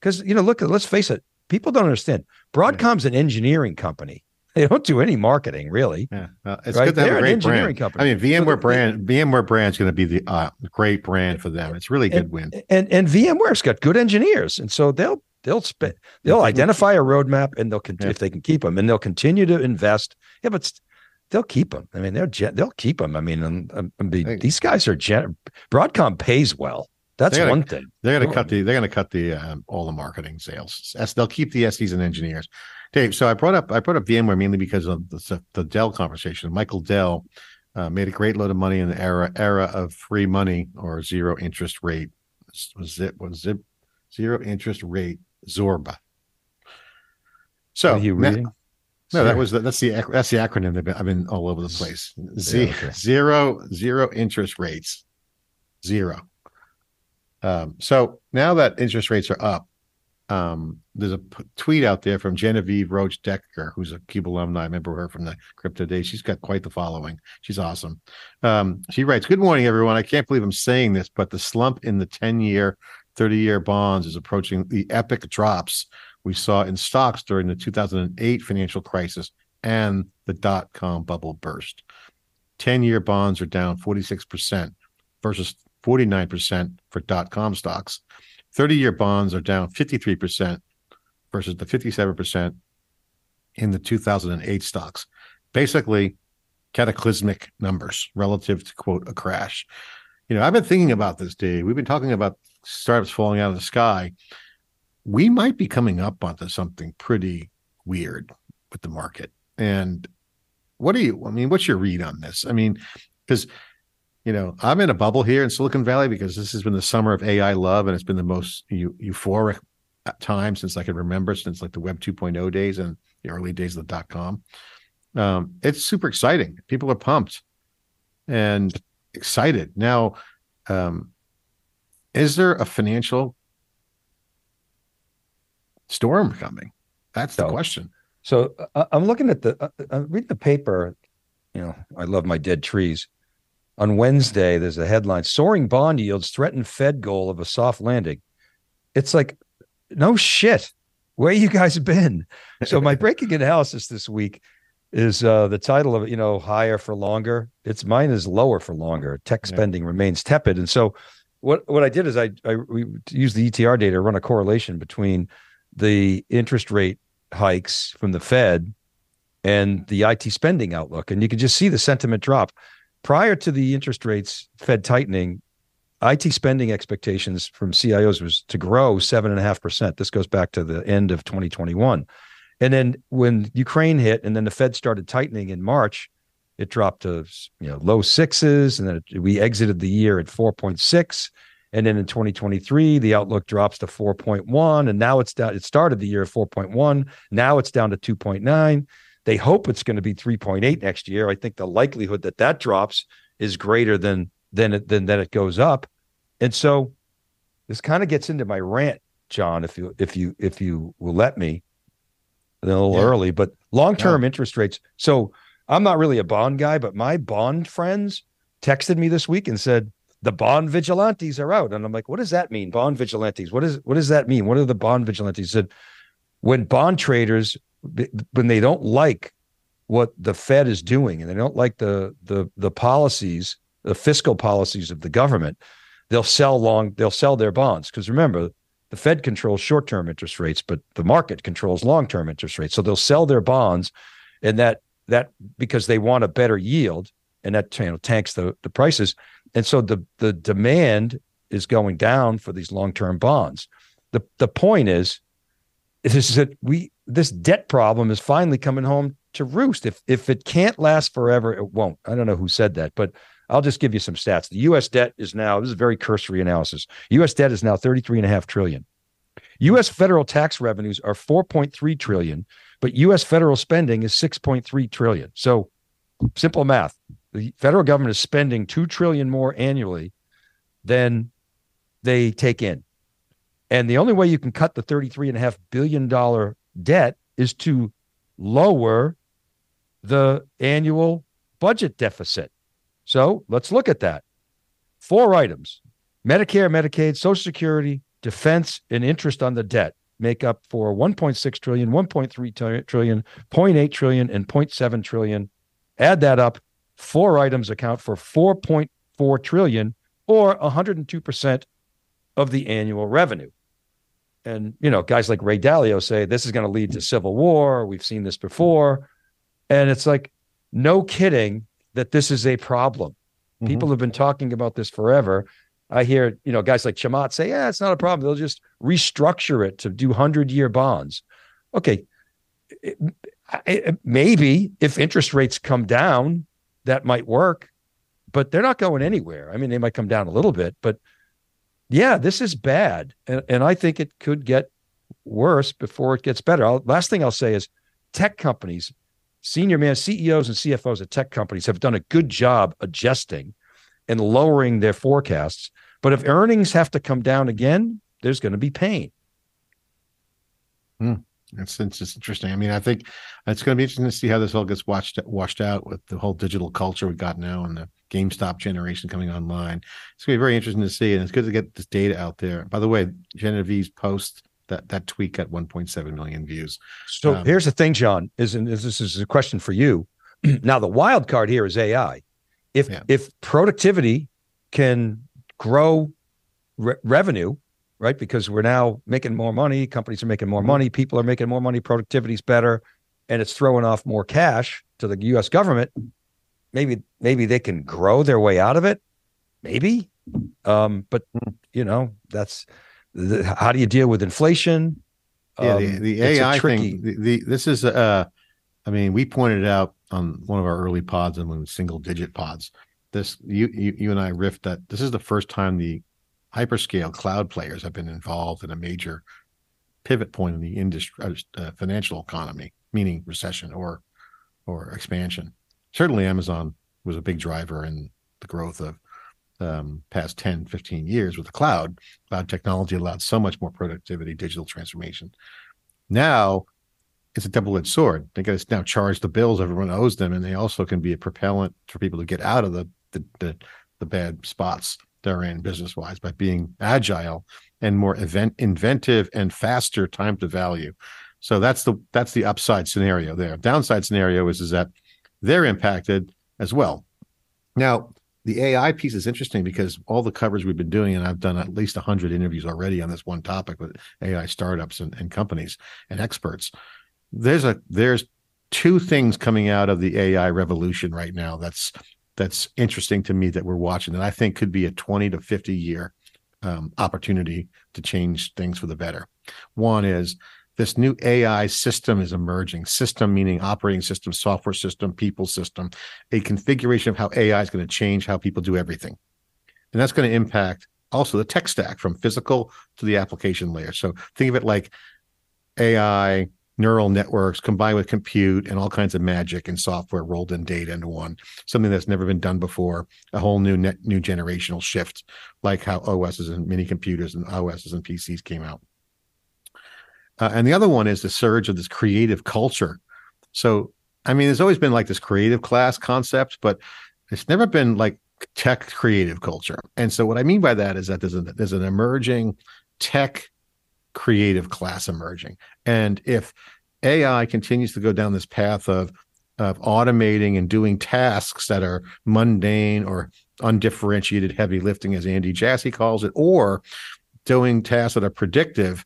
because you know look let's face it people don't understand. Broadcom's an engineering company. They don't do any marketing, really. Yeah, uh, it's right? good to have They're a great engineering brand. company. I mean, VMware brand, VMware brand is going to be the uh, great brand for them. It's really good and, win. And and VMware's got good engineers, and so they'll they'll spend they'll identify a roadmap, and they'll con- yeah. if they can keep them, and they'll continue to invest. Yeah, but they'll keep them. I mean, they're they'll keep them. I mean, and be, these guys are gen- Broadcom pays well. That's gonna, one thing. They're going to cut the. They're going to cut the um, all the marketing sales. they'll keep the SDs and engineers. Dave, so I brought up I brought up VMware mainly because of the, the Dell conversation. Michael Dell uh, made a great load of money in the era era of free money or zero interest rate. Was it was it zero interest rate Zorba? So you reading? Now, no, that was the, that's the that's the acronym. I've been, I've been all over the place. Z, yeah, okay. zero zero interest rates, zero. Um, so now that interest rates are up, um, there's a p- tweet out there from Genevieve Roch-Decter, who's a Cube alumni. I remember her from the crypto days. She's got quite the following. She's awesome. Um, she writes, Good morning, everyone. I can't believe I'm saying this, but the slump in the 10 year, 30 year bonds is approaching the epic drops we saw in stocks during the 2008 financial crisis and the dot com bubble burst. 10 year bonds are down 46% versus 49% for dot com stocks. 30 year bonds are down 53% versus the 57% in the 2008 stocks. Basically, cataclysmic numbers relative to quote a crash. You know, I've been thinking about this, Dave. We've been talking about startups falling out of the sky. We might be coming up onto something pretty weird with the market. And what do you, I mean, what's your read on this? I mean, because you know, I'm in a bubble here in Silicon Valley because this has been the summer of AI love, and it's been the most euphoric time since I can remember, since like the Web 2.0 days and the early days of the dot com. Um, it's super exciting. People are pumped and excited. Now, um, is there a financial storm coming? That's the question. So uh, I'm looking at the, uh, I'm reading the paper. You know, I love my dead trees on Wednesday, there's a headline soaring bond yields threaten Fed goal of a soft landing. It's like, no shit. Where you guys been? So my breaking analysis this week is uh, the title of you know, higher for longer. It's mine is lower for longer. Tech spending yeah. remains tepid. And so what what I did is I I we used the ETR data to run a correlation between the interest rate hikes from the Fed and the IT spending outlook. And you can just see the sentiment drop prior to the interest rates Fed tightening, IT spending expectations from CIOs was to grow seven and a half percent. This goes back to the end of 2021. And then when Ukraine hit and then the Fed started tightening in March, it dropped to you know low sixes. And then it, we exited the year at 4.6. And then in 2023, the outlook drops to 4.1. And now it's down, it started the year at 4.1. Now it's down to 2.9. They hope it's going to be 3.8 next year. I think the likelihood that that drops is greater than than it, than that it goes up. And so this kind of gets into my rant, John, if you if you if you will let me. A little yeah. early, but long-term yeah. interest rates. So I'm not really a bond guy, but my bond friends texted me this week and said the bond vigilantes are out. And I'm like, what does that mean? Bond vigilantes. What is what does that mean? What are the bond vigilantes? Said when bond traders when they don't like what the Fed is doing and they don't like the the the policies, the fiscal policies of the government, they'll sell long, they'll sell their bonds. Because remember, the Fed controls short-term interest rates, but the market controls long-term interest rates. So they'll sell their bonds, and that that because they want a better yield, and that you know tanks the the prices. And so the the demand is going down for these long-term bonds. The the point is, is that we this debt problem is finally coming home to roost. If if it can't last forever, it won't. I don't know who said that, but I'll just give you some stats. The US debt is now, this is a very cursory analysis. US debt is now 33 and a half trillion. US federal tax revenues are 4.3 trillion, but US federal spending is 6.3 trillion. So simple math. The federal government is spending 2 trillion more annually than they take in. And the only way you can cut the 33 and a half billion dollar debt is to lower the annual budget deficit. So let's look at that. Four items Medicare, Medicaid, Social Security, defense, and interest on the debt make up for 1.6 trillion, 1.3 trillion, 0.8 trillion, and 0.7 trillion. Add that up. Four items account for 4.4 trillion or 102% of the annual revenue. And, you know, guys like Ray Dalio say this is going to lead to civil war. We've seen this before. And it's like, no kidding that this is a problem. Mm-hmm. People have been talking about this forever. I hear, you know, guys like Chamath say, yeah, it's not a problem. They'll just restructure it to do 100 year bonds. Okay. It, it, maybe if interest rates come down, that might work, but they're not going anywhere. I mean, they might come down a little bit, but yeah, this is bad. And, and I think it could get worse before it gets better. I'll, last thing I'll say is tech companies senior man CEOs and CFOs at tech companies have done a good job adjusting and lowering their forecasts. But if earnings have to come down again, there's going to be pain. Hmm. It's, it's it's interesting. I mean, I think it's going to be interesting to see how this all gets watched washed out with the whole digital culture we got now and the GameStop generation coming online. It's going to be very interesting to see, and it's good to get this data out there. By the way, Genevieve's post that that tweet got 1.7 million views. So um, here's the thing, John. Is and this is a question for you. now the wild card here is AI. If yeah. if productivity can grow re- revenue right? Because we're now making more money, companies are making more mm-hmm. money, people are making more money, productivity's better, and it's throwing off more cash to the US government. Maybe maybe they can grow their way out of it. Maybe. Um, but hmm. you know, that's the, how do you deal with inflation? Yeah, um, the, the AI tricky... thing. The, the, this is uh I mean, we pointed out on one of our early pods and when single digit pods. This you, you you and I riffed that this is the first time the hyperscale cloud players have been involved in a major pivot point in the industry, uh, uh, financial economy, meaning recession or or expansion. Certainly, Amazon was a big driver in the growth of um, past 10, 15 years with the cloud. Cloud technology allowed so much more productivity, digital transformation. Now it's a double-edged sword. They got to now charge the bills everyone owes them, and they also can be a propellant for people to get out of the the, the, the bad spots they're in business wise by being agile and more event inventive and faster time to value. So that's the that's the upside scenario there. Downside scenario is is that they're impacted as well. Now, the AI piece is interesting because all the coverage we've been doing, and I've done at least 100 interviews already on this one topic with AI startups and, and companies and experts. There's a there's two things coming out of the AI revolution right now that's that's interesting to me that we're watching that I think could be a 20 to 50 year um, opportunity to change things for the better. One is this new AI system is emerging. System meaning operating system, software system, people system, a configuration of how AI is going to change how people do everything. And that's going to impact also the tech stack from physical to the application layer. So think of it like AI neural networks combined with compute and all kinds of magic and software rolled in data into one. Something that's never been done before. A whole new net new generational shift like how os's and mini computers and os's and pcs came out. Uh, and the other one is the surge of this creative culture. So i mean there's always been like this creative class concept but it's never been like tech creative culture. And so what i mean by that is that there's, a, there's an emerging tech creative class emerging. And if AI continues to go down this path of of automating and doing tasks that are mundane or undifferentiated heavy lifting, as Andy Jassy calls it, or doing tasks that are predictive,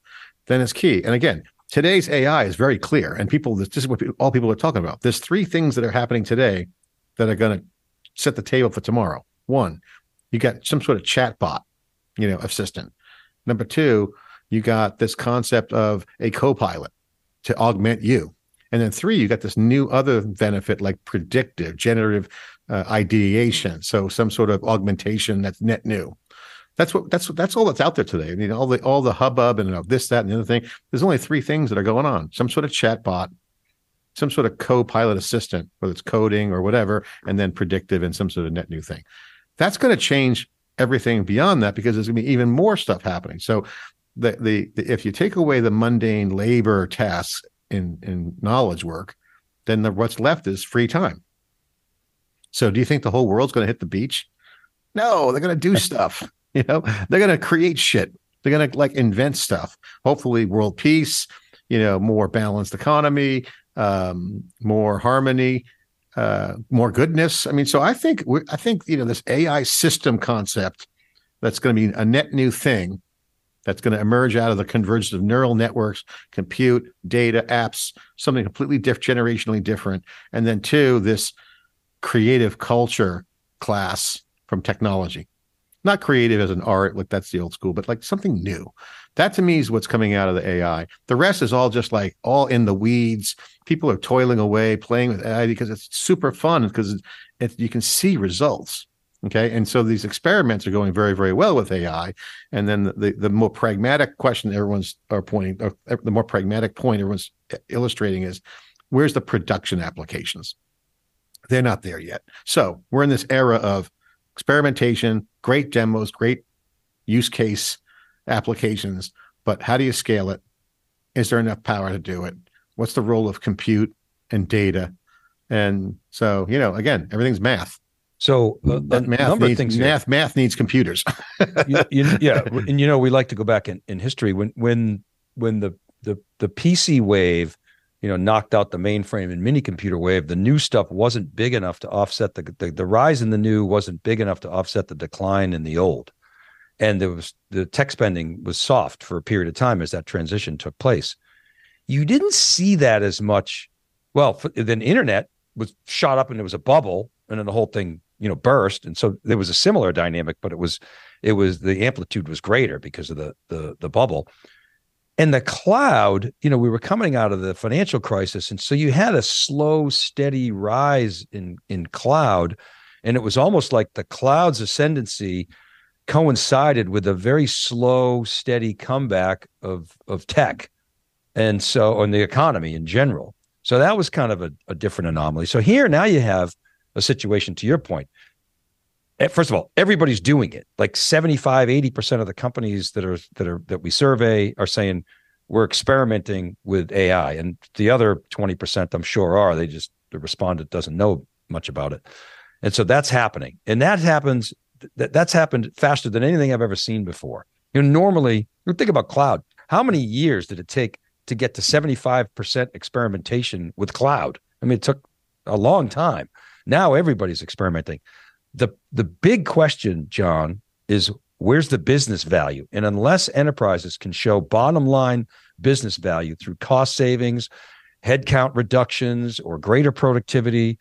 then it's key. And again, today's AI is very clear, and people this is what all people are talking about. There's three things that are happening today that are going to set the table for tomorrow. One, you got some sort of chatbot, you know, assistant. Number two, you got this concept of a co-pilot to augment you. And then three, you got this new other benefit like predictive, generative uh, ideation. So some sort of augmentation that's net new. That's what that's that's all that's out there today. I mean, all the all the hubbub and you know, this, that, and the other thing. There's only three things that are going on: some sort of chatbot, some sort of co-pilot assistant, whether it's coding or whatever, and then predictive and some sort of net new thing. That's going to change everything beyond that because there's going to be even more stuff happening. So the, the, the if you take away the mundane labor tasks in in knowledge work, then the, what's left is free time. So, do you think the whole world's going to hit the beach? No, they're going to do stuff. You know, they're going to create shit. They're going to like invent stuff. Hopefully, world peace. You know, more balanced economy, um, more harmony, uh, more goodness. I mean, so I think I think you know this AI system concept that's going to be a net new thing that's going to emerge out of the convergence of neural networks, compute, data, apps, something completely different, generationally different. And then two, this creative culture class from technology. Not creative as an art, like that's the old school, but like something new. That to me is what's coming out of the AI. The rest is all just like all in the weeds. People are toiling away, playing with AI because it's super fun because you can see results. Okay. And so these experiments are going very, very well with AI. And then the, the, the more pragmatic question everyone's are pointing, uh, or the more pragmatic point everyone's uh, illustrating is where's the production applications? They're not there yet. So we're in this era of experimentation, great demos, great use case applications, but how do you scale it? is there enough power to do it? What's the role of compute and data? And so, you know, again, everything's math. So uh, a math number needs, of things. here. math math needs computers. You- you- yeah, and you know we like to go back in, in history when when when the the the PC wave, you know, knocked out the mainframe and mini computer wave. The new stuff wasn't big enough to offset the, the the rise in the new wasn't big enough to offset the decline in the old, and there was the tech spending was soft for a period of time as that transition took place. You didn't see that as much. Well, then internet was shot up and it was a bubble, and then the whole thing you know burst, and so there was a similar dynamic, but it was it was the amplitude was greater because of the the the bubble. And the cloud you know we were coming out of the financial crisis. And so you had a slow steady rise in in cloud. And it was almost like the cloud's ascendancy coincided with a very slow steady comeback of of tech. And so on the economy in general. So that was kind of a, a different anomaly. So here now you have a situation to your point Eh, first of all everybody's doing it. Like 75 80% of the companies that are that are that we survey are saying we're experimenting with ai and the other 20% i'm sure are they just the respondent doesn't know much about it. And so that's happening. And that happens that that's happened faster than anything i've ever seen before. You know normally you think about cloud. How many years did it take to get to 75% experimentation with cloud? I mean it took a long time now everybody's experimenting the the big question, John, is where's the business value? And unless enterprises can show bottom line business value through cost savings, headcount reductions, or greater productivity,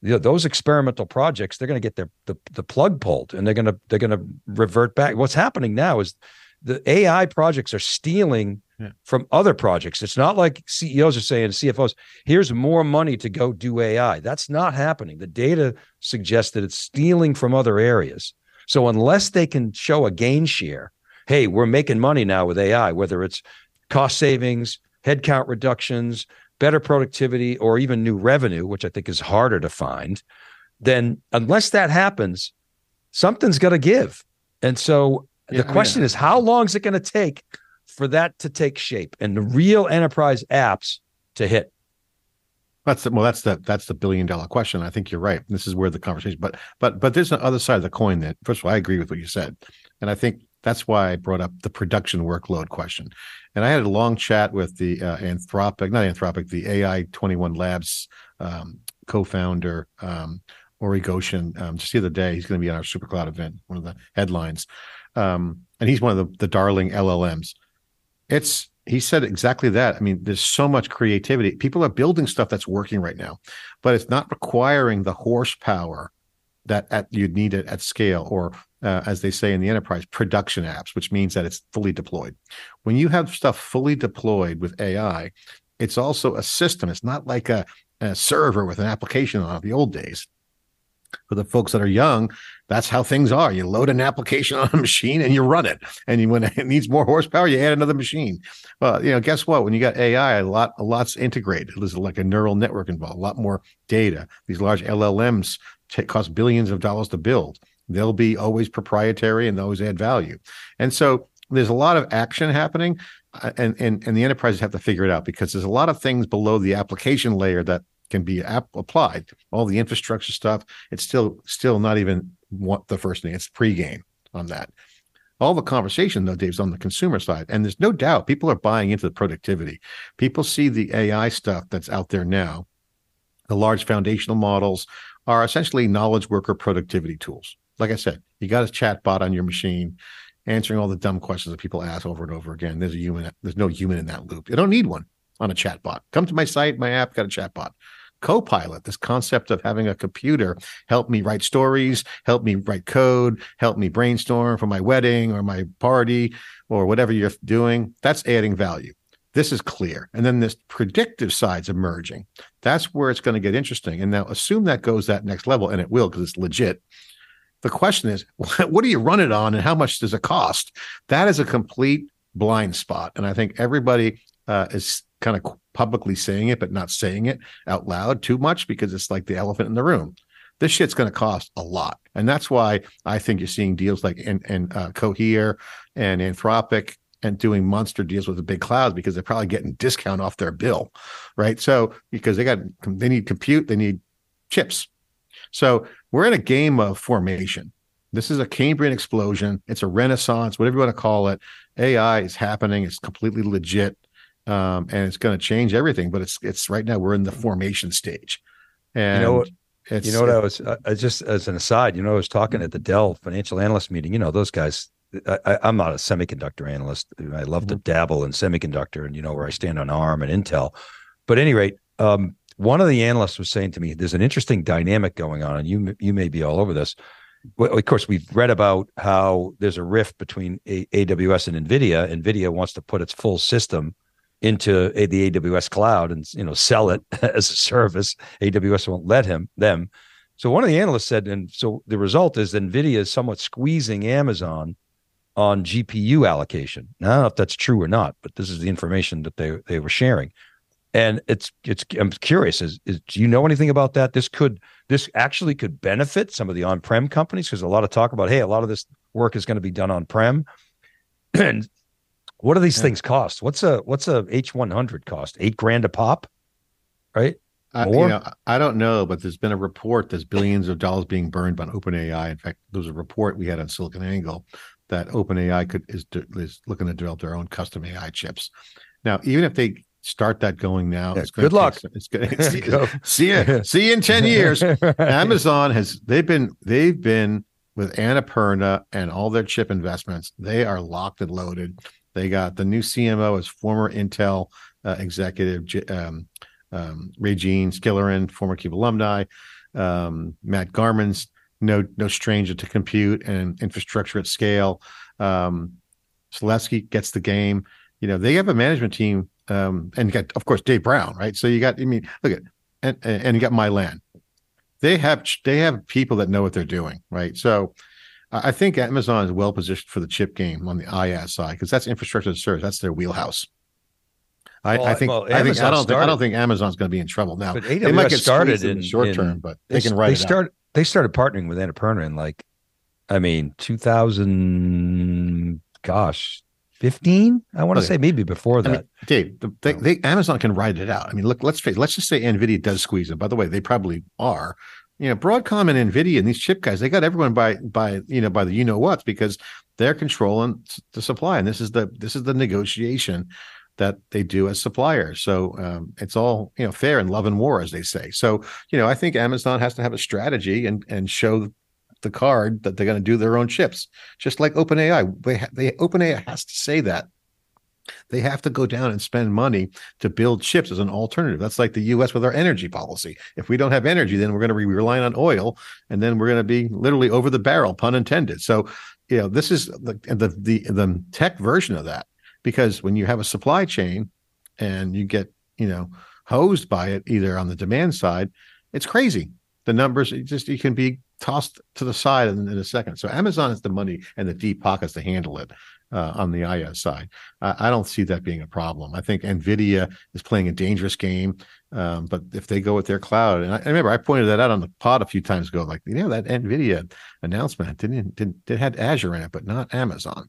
you know, those experimental projects they're going to get their the, the plug pulled and they're going to they're going to revert back. What's happening now is the AI projects are stealing Yeah. from other projects. It's not like CEOs are saying CFOs, here's more money to go do AI. That's not happening. The data suggests that it's stealing from other areas. So unless they can show a gain share, hey, we're making money now with AI, whether it's cost savings, headcount reductions, better productivity, or even new revenue, which I think is harder to find, then unless that happens, something's got to give. And so Yeah, I the mean, question is, how long is it going to take for that to take shape and the real enterprise apps to hit? That's the, well, that's the that's the billion dollar question. I think you're right. This is where the conversation, but but but there's the other side of the coin. That first of all, I agree with what you said, and I think that's why I brought up the production workload question. And I had a long chat with the uh, Anthropic, not Anthropic, the AI 21 Labs um, co-founder um, Ori Goshen um, just the other day. He's going to be on our SuperCloud event, one of the headlines, um, and he's one of the the darling LLMs. It's he said exactly that. I mean, there's so much creativity. People are building stuff that's working right now, but it's not requiring the horsepower that at, you'd need it at scale, or uh, as they say in the enterprise, production apps, which means that it's fully deployed. When you have stuff fully deployed with AI, it's also a system. It's not like a, a server with an application on it the old days. For the folks that are young, that's how things are. You load an application on a machine and you run it. And when it needs more horsepower, you add another machine. Well, you know, guess what? When you got AI, a lot, a lot's integrated. There's like a neural network involved, a lot more data. These large LLMs t- cost billions of dollars to build. They'll be always proprietary and they always add value. And so there's a lot of action happening, uh, and and and the enterprises have to figure it out because there's a lot of things below the application layer that can be ap- applied. All the infrastructure stuff, it's still still not even what the first thing. It's pre-game on that. All the conversation though, Dave's on the consumer side, and there's no doubt people are buying into the productivity. People see the AI stuff that's out there now. The large foundational models are essentially knowledge worker productivity tools. Like I said, you got a chat bot on your machine answering all the dumb questions that people ask over and over again. There's a human, there's no human in that loop. You don't need one on a chat bot. Come to my site, my app got a chat bot. Copilot, this concept of having a computer help me write stories, help me write code, help me brainstorm for my wedding or my party or whatever you're doing, that's adding value. This is clear. And then this predictive side's emerging. That's where it's going to get interesting. And now assume that goes that next level, and it will because it's legit. The question is, what do you run it on and how much does it cost? That is a complete blind spot. And I think everybody uh, is kind of publicly saying it, but not saying it out loud too much because it's like the elephant in the room. This shit's going to cost a lot. And that's why I think you're seeing deals like and, and uh, Cohere and Anthropic and doing monster deals with the big clouds because they're probably getting discount off their bill, right? So because they got they need compute, they need chips. So we're in a game of formation. This is a Cambrian explosion. It's a renaissance, whatever you want to call it. AI is happening. It's completely legit, um, and it's going to change everything. But it's it's right now we're in the formation stage. And you know what? you know what I was uh, just as an aside. You know, I was talking at the Dell financial analyst meeting. You know, those guys. I, am not a semiconductor analyst. I love mm-hmm. to dabble in semiconductor, and you know where I stand on ARM and Intel. But at any rate, um, one of the analysts was saying to me, "There's an interesting dynamic going on, and you you may be all over this." Well, of course, we've read about how there's a rift between a- AWS and NVIDIA. NVIDIA wants to put its full system into the AWS cloud and you know sell it as a service. AWS won't let him them. So one of the analysts said, and so the result is NVIDIA is somewhat squeezing Amazon on GPU allocation. Now, I don't know if that's true or not, but this is the information that they they were sharing. And it's it's I'm curious, is, is do you know anything about that? This could this actually could benefit some of the on-prem companies because a lot of talk about, hey, a lot of this work is going to be done on-prem. and what do these yeah. things cost? What's a what's a H100 cost? Eight grand a pop, right? Uh, you know, I don't know, but there's been a report. There's billions of dollars being burned by OpenAI. In fact, there was a report we had on SiliconANGLE that OpenAI could is is looking to develop their own custom AI chips. Now, even if they start that going now. Yeah, good luck. Take, it's good. see, you. See you in ten years. Amazon has they've been they've been with Annapurna and all their chip investments. They are locked and loaded. They got the new CMO as former Intel uh, executive um, um, Raejeanne Skillern, former CUBE alumni. Um, Matt Garman's no no stranger to compute and infrastructure at scale. Um, Zalesky gets the game. You know they have a management team um, and got of course Dave Brown, right? So you got I mean, look at and and you got Milan. They have they have people that know what they're doing, right? So I think Amazon is well positioned for the chip game on the IaaS side because that's infrastructure as a service. That's their wheelhouse. I, well, I think well, I think I don't think, I don't think Amazon's going to be in trouble now. But AWS they might get started in, in the short in, term, but they, they can write they it start, out. They started partnering with Annapurna in like, I mean, 2000, gosh, 15 i want to okay. Oh, say maybe before that I mean, dave the, they, um, they, amazon can write it out i mean look let's face let's just say nvidia does squeeze them by the way they probably are you know broadcom and nvidia and these chip guys they got everyone by by you know by the you know what's because they're controlling the supply and this is the this is the negotiation that they do as suppliers so um, it's all you know fair and love and war as they say so you know i think amazon has to have a strategy and and show the card that they're going to do their own chips, just like OpenAI. They ha- they OpenAI has to say that. They have to go down and spend money to build chips as an alternative. That's like the U.S. with our energy policy. If we don't have energy, then we're going to be relying on oil, and then we're going to be literally over the barrel, pun intended. So, you know, this is the the the, the tech version of that. Because when you have a supply chain, and you get you know hosed by it either on the demand side, it's crazy. The numbers, just you can be tossed to the side in, in, a second. So Amazon has the money and the deep pockets to handle it uh, on the IaaS side. Uh, I don't see that being a problem. I think Nvidia is playing a dangerous game, um, but if they go with their cloud, and I, I, remember I pointed that out on the pod a few times ago, like you know that Nvidia announcement didn't didn't it had Azure in it, but not Amazon.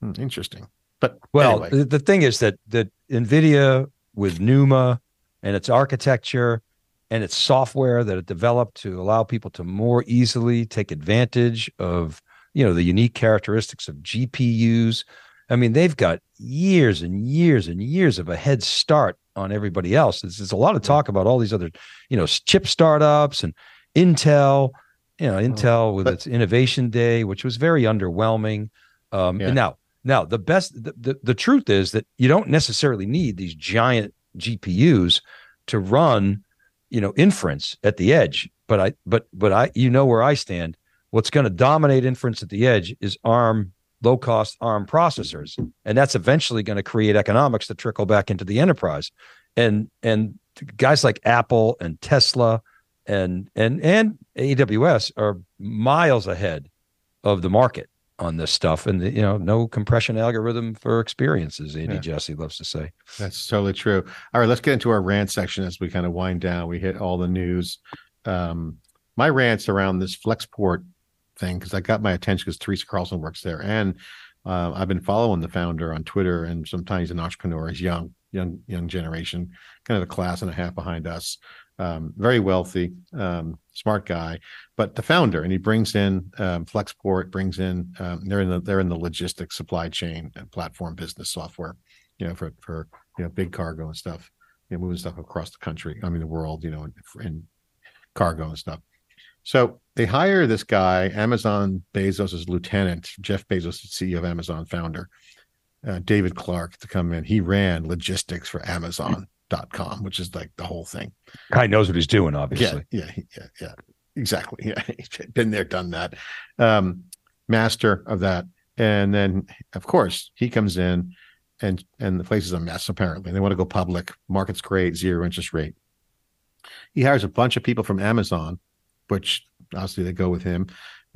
Hmm, interesting. But well, anyway. the, the thing is that that Nvidia with NUMA and its architecture and it's software that it developed to allow people to more easily take advantage of you know the unique characteristics of GPUs. I mean, they've got years and years and years of a head start on everybody else. There's, there's a lot of talk about all these other, you know, chip startups and Intel. You know, Intel with but, its Innovation Day, which was very underwhelming. Um, yeah. And now, now the best, the, the the truth is that you don't necessarily need these giant GPUs to run you know inference at the edge but i but but i you know where i stand what's going to dominate inference at the edge is arm low cost arm processors and that's eventually going to create economics to trickle back into the enterprise. And and guys like apple and tesla and and and aws are miles ahead of the market on this stuff. And you know no compression algorithm for experiences andy yeah. jassy loves to say. That's totally true. All right let's get into our rant section as we kind of wind down. We hit all the news. Um my rants around this flexport thing because i got my attention because teresa carlson works there and Uh, I've been following the founder on Twitter, and sometimes an entrepreneur. He's young, young, young generation, kind of a class and a half behind us. Um, very wealthy, um, smart guy, but the founder, and he brings in um, Flexport, brings in um, they're in the they're in the logistics supply chain and platform business software, you know, for for you know big cargo and stuff, you know, moving stuff across the country, I mean the world, you know, in cargo and stuff. So they hire this guy, Amazon Bezos' lieutenant, Jeff Bezos, CEO of Amazon founder, uh, David Clark, to come in. He ran logistics for Amazon.com, which is like the whole thing. Guy knows what he's doing, obviously. Yeah, yeah, yeah, yeah. Exactly. Yeah, he's been there, done that. Um, master of that, and then of course he comes in, and and the place is a mess. Apparently, they want to go public. Market's great, zero interest rate. He hires a bunch of people from Amazon which obviously they go with him.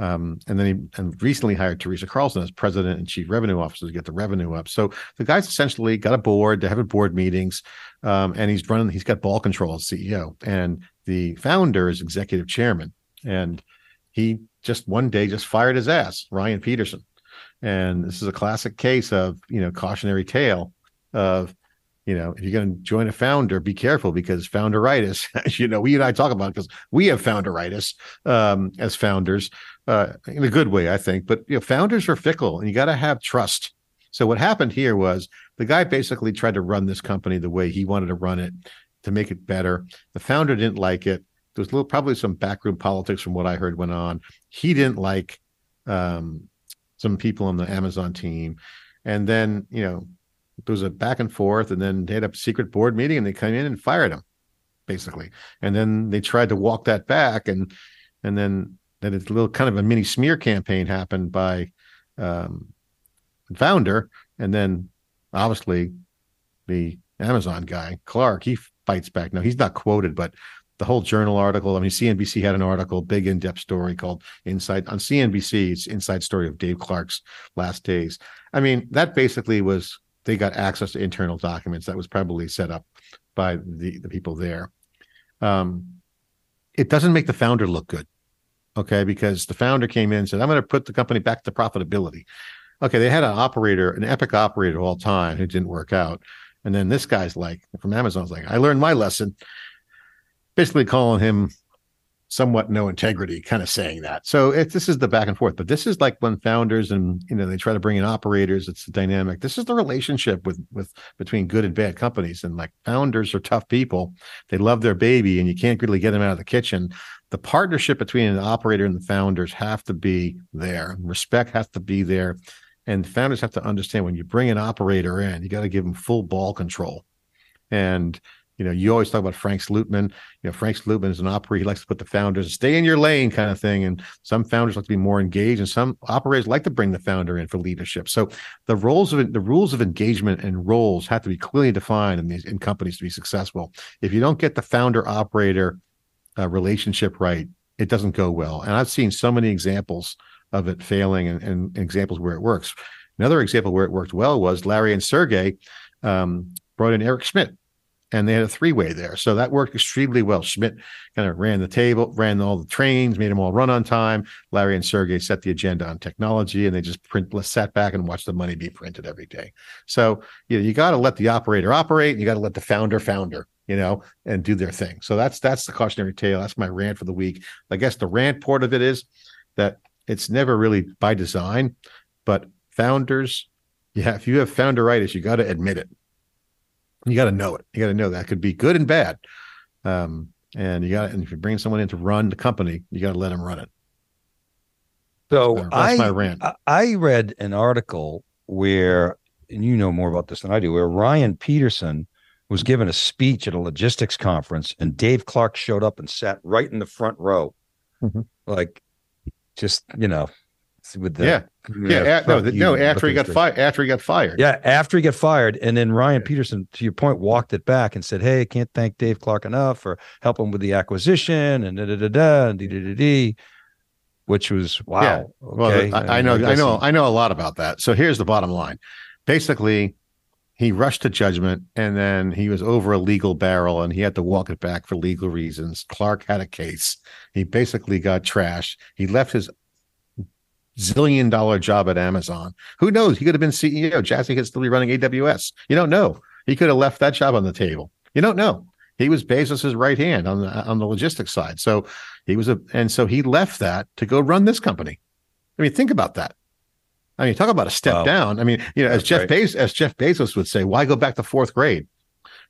Um, and then he and recently hired Teresa Carlson as president and chief revenue officer to get the revenue up. So the guy's essentially got a board. They're having board meetings, um, and he's running. He's got ball control as CEO, and the founder is executive chairman. And he just one day just fired his ass, Ryan Peterson. And this is a classic case of you know cautionary tale of you know, if you're going to join a founder, be careful because founderitis, as you know, we and I talk about because we have founderitis um, as founders uh, in a good way, I think. But you know, founders are fickle, and you got to have trust. So what happened here was the guy basically tried to run this company the way he wanted to run it to make it better. The founder didn't like it. There was little, probably some backroom politics from what I heard went on. He didn't like um, some people on the Amazon team, and then you know there was a back and forth, and then they had a secret board meeting, and they came in and fired him, basically. And then they tried to walk that back, and and then then a little kind of a mini smear campaign happened by um, founder, and then obviously the Amazon guy Clark he fights back. Now he's not quoted, but the whole journal article. I mean, CNBC had an article, big in-depth story called "Inside" on CNBC. It's inside story of Dave Clark's last days. I mean, that basically was they got access to internal documents that was probably set up by the, the people there. Um, it doesn't make the founder look good. Okay. Because the founder came in and said, I'm going to put the company back to profitability. Okay. They had an operator, an epic operator all time who didn't work out. And then this guy's like from Amazon's like, I learned my lesson. Basically calling him somewhat no integrity kind of saying that. So it, this is the back and forth but this is like when founders and you know they try to bring in operators it's the dynamic. This is the relationship with with between good and bad companies and like founders are tough people. They love their baby and you can't really get them out of the kitchen. The partnership between an operator and the founders have to be there respect has to be there and founders have to understand when you bring an operator in you got to give them full ball control. And you know, you always talk about Frank Slootman. You know, Frank Slootman is an operator. He likes to put the founders stay in your lane kind of thing. And some founders like to be more engaged, and some operators like to bring the founder in for leadership. So the roles of the rules of engagement and roles have to be clearly defined in these in companies to be successful. If you don't get the founder operator uh, relationship right, it doesn't go well. And I've seen so many examples of it failing and, and examples where it works. Another example where it worked well was Larry and Sergey um, brought in Eric Schmidt and they had a three way there. So that worked extremely well. Schmidt kind of ran the table, ran all the trains, made them all run on time. Larry and Sergey set the agenda on technology, and they just print, sat back and watched the money be printed every day. So you know, you got to let the operator operate, and you got to let the founder founder, you know, and do their thing. So that's that's the cautionary tale. That's my rant for the week. I guess the rant part of it is that it's never really by design, but founders, yeah, if you have founderitis, you got to admit it you got to know it. You got to know that could be good and bad. Um, and you got and if you bring someone in to run the company, you got to let them run it. So that's I, my rant. I read an article where, and you know more about this than I do, where Ryan Peterson was given a speech at a logistics conference, and Dave Clark showed up and sat right in the front row, mm-hmm. like just you know with the yeah yeah, no no after he got fired after he got fired yeah after he got fired and then Ryan Peterson to your point walked it back and said hey I can't thank Dave Clark enough for helping with the acquisition and da da da da and da da da which was wow yeah. okay. well I, I know I know I know a lot about that so here's the bottom line basically he rushed to judgment and then he was over a legal barrel and he had to walk it back for legal reasons. Clark had a case. He basically got trashed. He left his zillion dollar job at Amazon. Who knows? He could have been CEO. Jassy could still be running AWS. You don't know. He could have left that job on the table. You don't know. He was Bezos's right hand on the on the logistics side. So he was a and so he left that to go run this company. I mean, think about that. I mean, talk about a step wow. down. I mean, you know, as Jeff right. Bezos, as Jeff Bezos would say, why go back to fourth grade?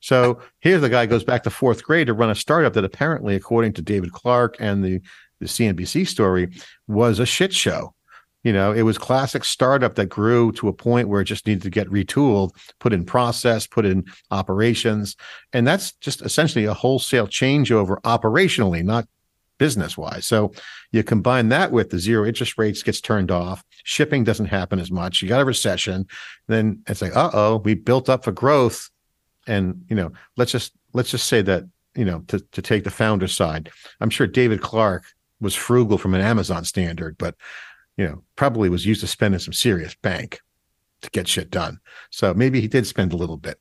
So here the guy goes back to fourth grade to run a startup that apparently, according to David Clark and the, the CNBC story, was a shit show. You know, it was classic startup that grew to a point where it just needed to get retooled, put in process, put in operations. And that's just essentially a wholesale changeover operationally, not business wise. So you combine that with the zero interest rates gets turned off, shipping doesn't happen as much. You got a recession, then it's like, uh oh, we built up for growth. And you know, let's just let's just say that, you know, to, to take the founder side, I'm sure David Clark was frugal from an Amazon standard, but you know, probably was used to spending some serious bank to get shit done. So maybe he did spend a little bit.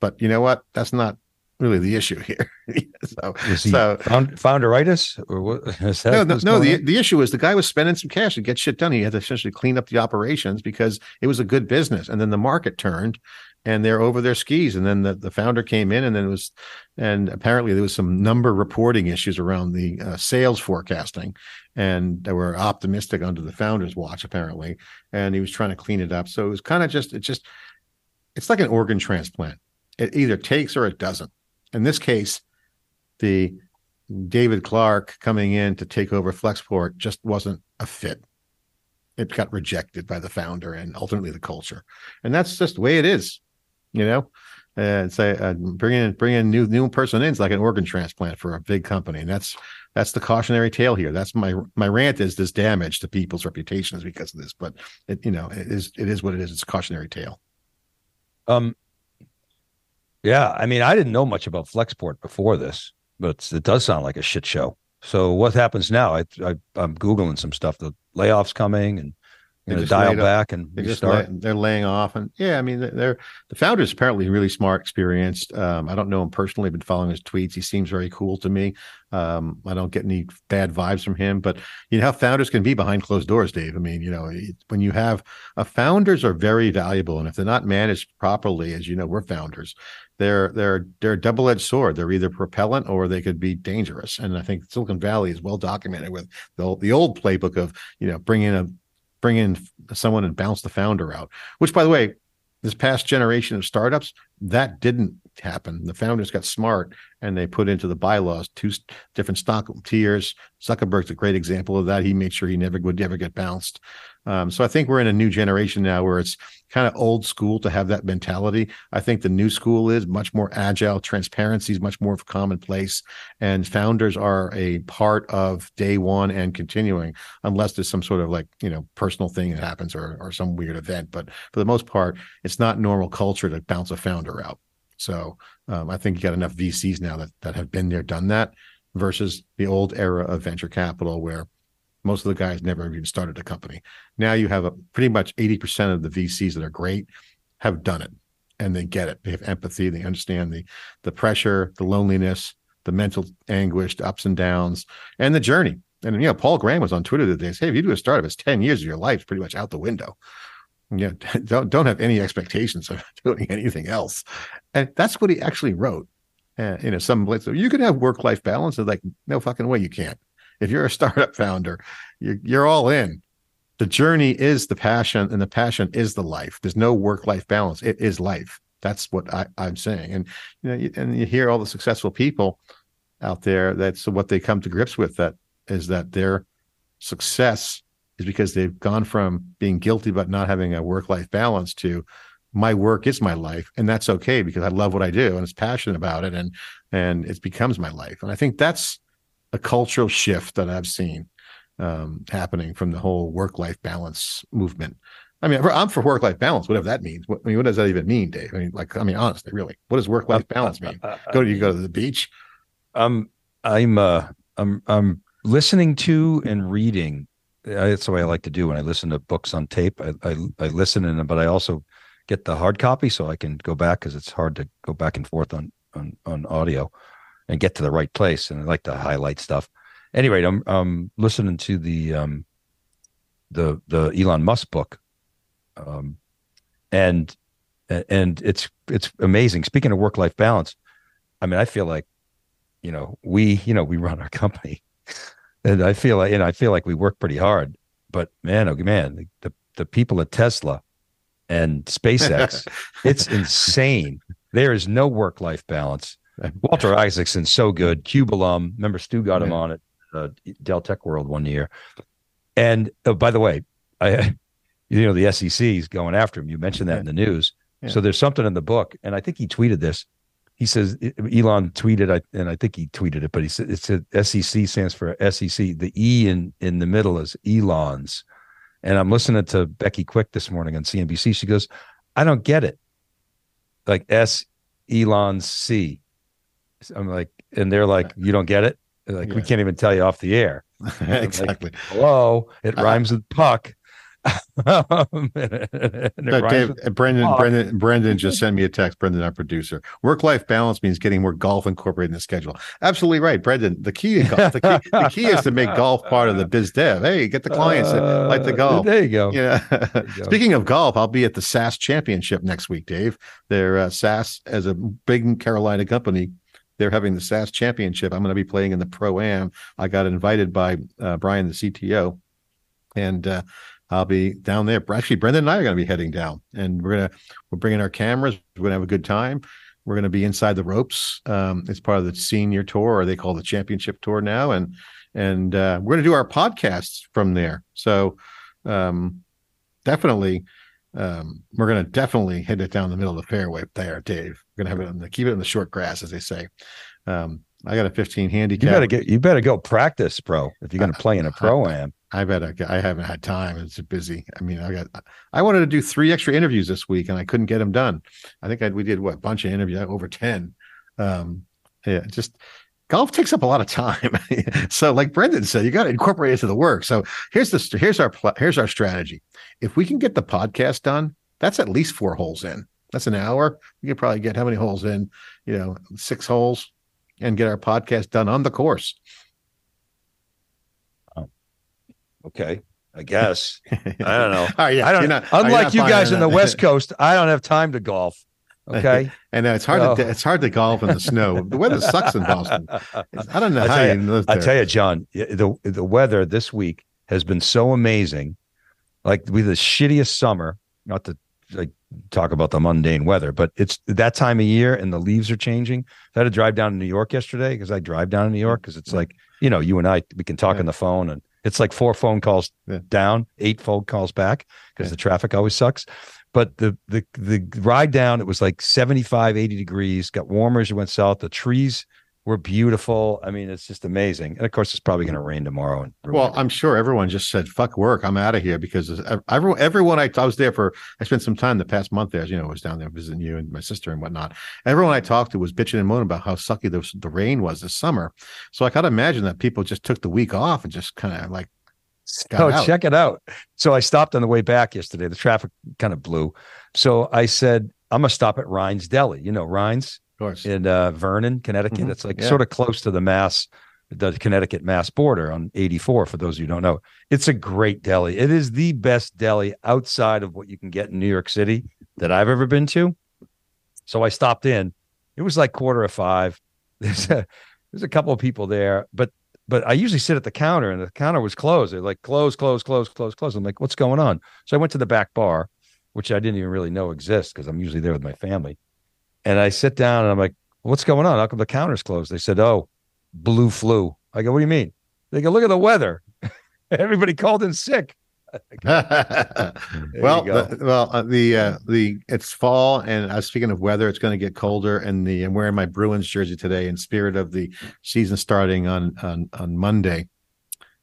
But you know what? That's not really the issue here. so, so found, founderitis or what? no, no, no the, the issue is the guy was spending some cash to get shit done. He had to essentially clean up the operations because it was a good business. And then the market turned and they're over their skis. And then the, the founder came in and then it was, and apparently there was some number reporting issues around the uh, sales forecasting. And they were optimistic under the founder's watch, apparently. And he was trying to clean it up. So it was kind of just, it just, it's like an organ transplant. It either takes or it doesn't in this case, the David Clark coming in to take over Flexport just wasn't a fit. It got rejected by the founder and ultimately the culture, and that's just the way it is, you know. And say uh, bringing in bringing a new new person in is like an organ transplant for a big company, and that's that's the cautionary tale here. That's my my rant is this damage to people's reputations because of this, but it you know it is it is what it is. It's cautionary tale. Um, yeah, I mean, I didn't know much about Flexport before this, but it does sound like a shit show. So what happens now? i, I, I am googling some stuff. The layoffs coming and you know, dial back and they just lay, they're laying off and yeah, I mean they're the founder's apparently really smart, experienced. Um, I don't know him personally, I've been following his tweets. He seems very cool to me. Um, I don't get any bad vibes from him, but you know how founders can be behind closed doors, Dave. I mean, you know, when you have a uh, founders are very valuable, and if they're not managed properly, as you know, we're founders. They're they're they're a double edged sword. They're either propellant or they could be dangerous. And I think Silicon Valley is well documented with the the old playbook of you know bringing a bring in someone and bounce the founder out. Which, by the way, this past generation of startups, that didn't happen. The founders got smart and they put into the bylaws two different stock tiers. Zuckerberg's a great example of that. He made sure he never would ever get bounced. Um, so I think we're in a new generation now where it's kind of old school to have that mentality. I think the new school is much more agile. Transparency is much more commonplace, and founders are a part of day one and continuing, unless there's some sort of like you know personal thing that happens or or some weird event. But for the most part, it's not normal culture to bounce a founder out. So um, I think you got enough VCs now that that have been there, done that, versus the old era of venture capital where most of the guys never even started a company. Now you have a pretty much 80% of the VCs that are great have done it and they get it. They have empathy. They understand the the pressure, the loneliness, the mental anguish, the ups and downs, and the journey. And you know, Paul Graham was on Twitter the other day. Hey, if you do a startup, it's 10 years of your life pretty much out the window. Yeah, don't don't have any expectations of doing anything else. And that's what he actually wrote. Uh, and you know, some place you can have work life balance. It's like, no fucking way you can't if you're a startup founder, you're, you're all in. The journey is the passion, and the passion is the life. There's no work life balance. It is life. That's what I, am saying. And you know, you, and you hear all the successful people out there. That's what they come to grips with. That is that their success is because they've gone from being guilty about not having a work life balance to my work is my life and that's okay because i love what i do and it's passionate about it and and it becomes my life and i think that's a cultural shift that I've seen um, happening from the whole work life balance movement. I mean, I'm for work life balance, whatever that means. What, I mean, what does that even mean, Dave? I mean, like, I mean, honestly, really, what does work life balance mean? Go to you go to the beach. Um, I'm uh, I'm I'm listening to and reading. That's the way I like to do when I listen to books on tape. I I, I listen and but I also get the hard copy so I can go back because it's hard to go back and forth on on on audio and get to the right place. And I like to highlight stuff. Anyway, I'm um, listening to the um, the the Elon Musk book, um, and and it's it's amazing. Speaking of work life balance, I mean, I feel like, you know, we you know we run our company, and I feel like and I feel like we work pretty hard. But man, oh man, the the people at Tesla and SpaceX, it's insane. There is no work life balance. Walter Isaacson's so good. Cube alum. Remember, Stu got him on at uh, Dell Tech World one year. And oh, by the way, I, you know, the SEC is going after him. You mentioned that yeah. in the news. Yeah. So there's something in the book, and I think he tweeted this. He says Elon tweeted, and I think he tweeted it, but he said it said SEC stands for SEC. The E in in the middle is Elon's. And I'm listening to Becky Quick this morning on CNBC. She goes, "I don't get it." Like S Elon's C. I'm like, and they're like, "You don't get it." Like yeah. we can't even tell you off the air. exactly. Like, Hello, it rhymes with puck. Um, Dave, Brendan, Brendan, Brendan just sent me a text. Brendan, our producer. Work-life balance means getting more golf incorporated in the schedule. Absolutely right, Brendan. The key, golf, the key, the key is to make golf part of the biz dev. Hey, get the clients uh, like the golf. There you go. Yeah. You Speaking of golf, I'll be at the SAS Championship next week, Dave. They're uh, SAS as a big Carolina company they're having the SAS Championship. I'm going to be playing in the Pro Am. I got invited by uh, Brian, the CTO, and uh, I'll be down there. Actually, Brendan and I are going to be heading down, and we're gonna we're bringing our cameras. We're going to have a good time. We're going to be inside the ropes. Um, it's part of the senior tour, or they call the championship tour now, and and uh, we're going to do our podcasts from there. So um, definitely um, we're going to definitely hit it down the middle of the fairway there, Dave. We're going to have it in the keep it in the short grass, as they say. Um, I got a 15 handicap. You better get you better go practice, pro, if you're going to play in a pro am. I, I bet I, I, haven't had time. It's busy. I mean, I got I wanted to do three extra interviews this week, and I couldn't get them done. I think I, we did what a bunch of interviews, over 10. Um, yeah, just golf takes up a lot of time. so, like Brendan said, you got to incorporate it into the work. So here's the here's our here's our strategy. If we can get the podcast done, that's at least four holes in. That's an hour. We could probably get how many holes in? You know, six holes, and get our podcast done on the course. Oh, okay. I guess. I don't know. oh, yeah. I don't. Not, unlike you guys in the West Coast, I don't have time to golf. Okay, and it's hard oh. to it's hard to golf in the snow. The weather sucks in Boston. I don't know I how you, you live there. I tell you, John, the the weather this week has been so amazing. Like we the shittiest summer. Not to like talk about the mundane weather, but it's that time of year and the leaves are changing. I had to drive down to New York yesterday because I drive down to New York because it's like you know you and I we can talk yeah. on the phone and it's like four phone calls yeah. down, eight phone calls back because yeah. the traffic always sucks but the the the ride down it was like 75 80 degrees got warmer as you went south. The trees were beautiful. I mean it's just amazing. And of course it's probably going to rain tomorrow and well i'm sure everyone just said fuck work i'm out of here because everyone everyone I, I was there for i spent some time the past month there as you know i was down there visiting you and my sister and whatnot. Everyone i talked to was bitching and moaning about how sucky the, the rain was this summer. So i gotta imagine that people just took the week off and just kind of like oh, out. check it out. So I stopped on the way back yesterday. The traffic kind of blew. So I said, I'm gonna stop at Rein's Deli. You know, Rein's in uh, Vernon, Connecticut. Mm-hmm. It's like yeah. sort of close to the Mass, the Connecticut Mass border on 84. For those of you who don't know, it's a great deli. It is the best deli outside of what you can get in New York City that I've ever been to. So I stopped in. It was like quarter of five. There's a there's a couple of people there, but but I usually sit at the counter and the counter was closed. They're like, close, close, close, close, close. I'm like, what's going on? So I went to the back bar, which I didn't even really know exists because I'm usually there with my family. And I sit down and I'm like, what's going on? How come the counter's closed? They said, oh, blue flu. I go, what do you mean? They go, look at the weather. Everybody called in sick. well, the, well, uh, the uh, the it's fall, and uh, speaking of weather, it's going to get colder. And the I'm wearing my Bruins jersey today in spirit of the season starting on on on Monday.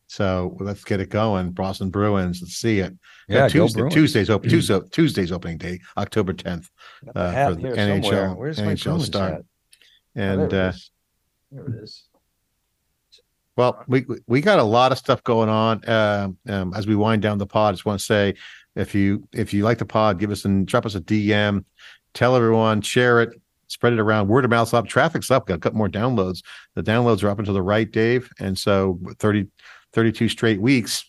So let's get it going, Boston Bruins. Let's see it. Yeah, Tuesday, Tuesday's open. Tuesday, Tuesda's opening day, October 10th uh, for the NHL Where's NHL start. Hat? And oh, there, it uh, there it is. Well, we we got a lot of stuff going on uh, um, as we wind down the pod. I just want to say, if you if you like the pod, give us and drop us a DM, tell everyone, share it, spread it around. Word of mouth's up, traffic's up. Got a couple more downloads. The downloads are up and to the right, Dave, and so 30, 32 straight weeks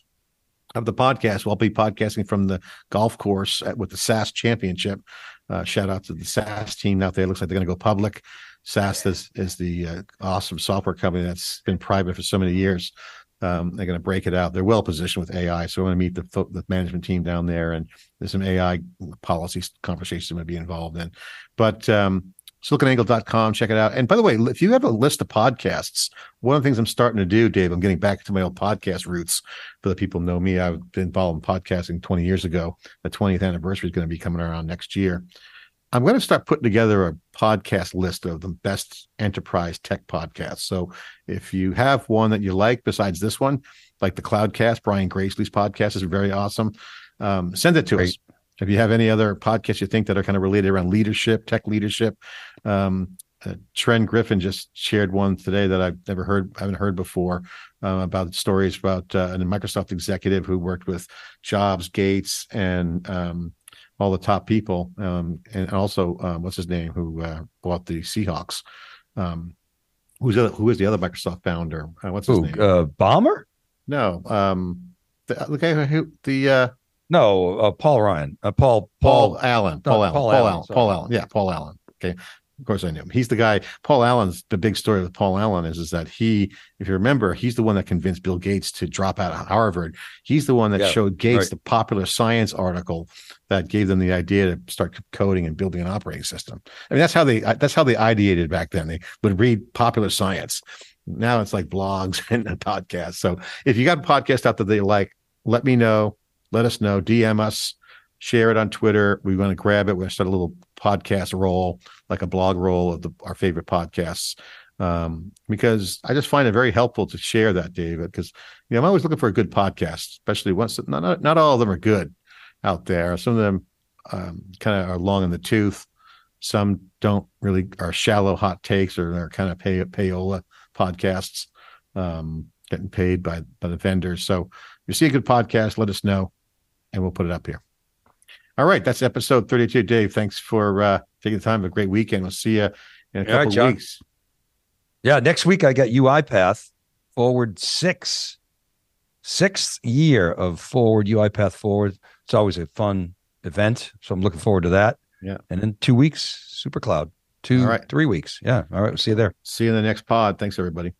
of the podcast. We'll be podcasting from the golf course at, with the SAS Championship. Uh, shout out to the SAS team out there. Looks like they're going to go public. SAS is, is the uh, awesome software company that's been private for so many years. Um, they're going to break it out. They're well positioned with AI. So I'm going to meet the, the management team down there, and there's some AI policy conversations I'm going to be involved in. But um, siliconangle.com, check it out. And by the way, if you have a list of podcasts, one of the things I'm starting to do, Dave, I'm getting back to my old podcast roots. For the people know me, I've been involved in podcasting 20 years ago. The 20th anniversary is going to be coming around next year. I'm going to start putting together a podcast list of the best enterprise tech podcasts. So if you have one that you like besides this one, like the Cloudcast, Brian Gracely's podcast is very awesome. Um, send it to Great. us. If you have any other podcasts you think that are kind of related around leadership, tech leadership, um, uh, Trent Griffin just shared one today that I've never heard, haven't heard before, uh, about stories about uh, a Microsoft executive who worked with Jobs, Gates, and um, all the top people, um, and also um, what's his name who uh, bought the Seahawks. Um, who's the, who is the other Microsoft founder? Uh, what's his Ooh, name? Uh, Ballmer? No, um, the, the guy who the uh, no uh, Paul Ryan, uh, Paul Paul, Paul Allen, Paul, Allen, Paul, Allen, Paul Allen, Paul Allen, yeah, Paul Allen. Okay, of course, I knew him. He's the guy. Paul Allen's the big story with Paul Allen is is that he, if you remember, he's the one that convinced Bill Gates to drop out of Harvard. He's the one that yeah, showed Gates right. the popular science article that gave them the idea to start coding and building an operating system. I mean, that's how they uh, that's how they ideated back then. They would read popular science. Now it's like blogs and podcasts. So if you got a podcast out that they like, let me know. Let us know. DM us share it on Twitter. We want to grab it. We're going to start a little podcast roll, like a blog roll of the, our favorite podcasts. Um, because I just find it very helpful to share that, David, because you know, I'm always looking for a good podcast, especially once not, not, not all of them are good out there. Some of them um, kind of are long in the tooth. Some don't really are shallow hot takes or they're kind of pay, payola podcasts, um, getting paid by, by the vendors. So if you see a good podcast, let us know and we'll put it up here. All right, that's episode 32. Dave, thanks for uh, taking the time. Have a great weekend. We'll see you in a couple right, weeks. Yeah, next week I got UiPath forward six, sixth year of forward UiPath forward. It's always a fun event, so I'm looking forward to that. Yeah, and in two weeks, SuperCloud. Two, right. three weeks. Yeah. All right. We'll see you there. See you in the next pod. Thanks, everybody.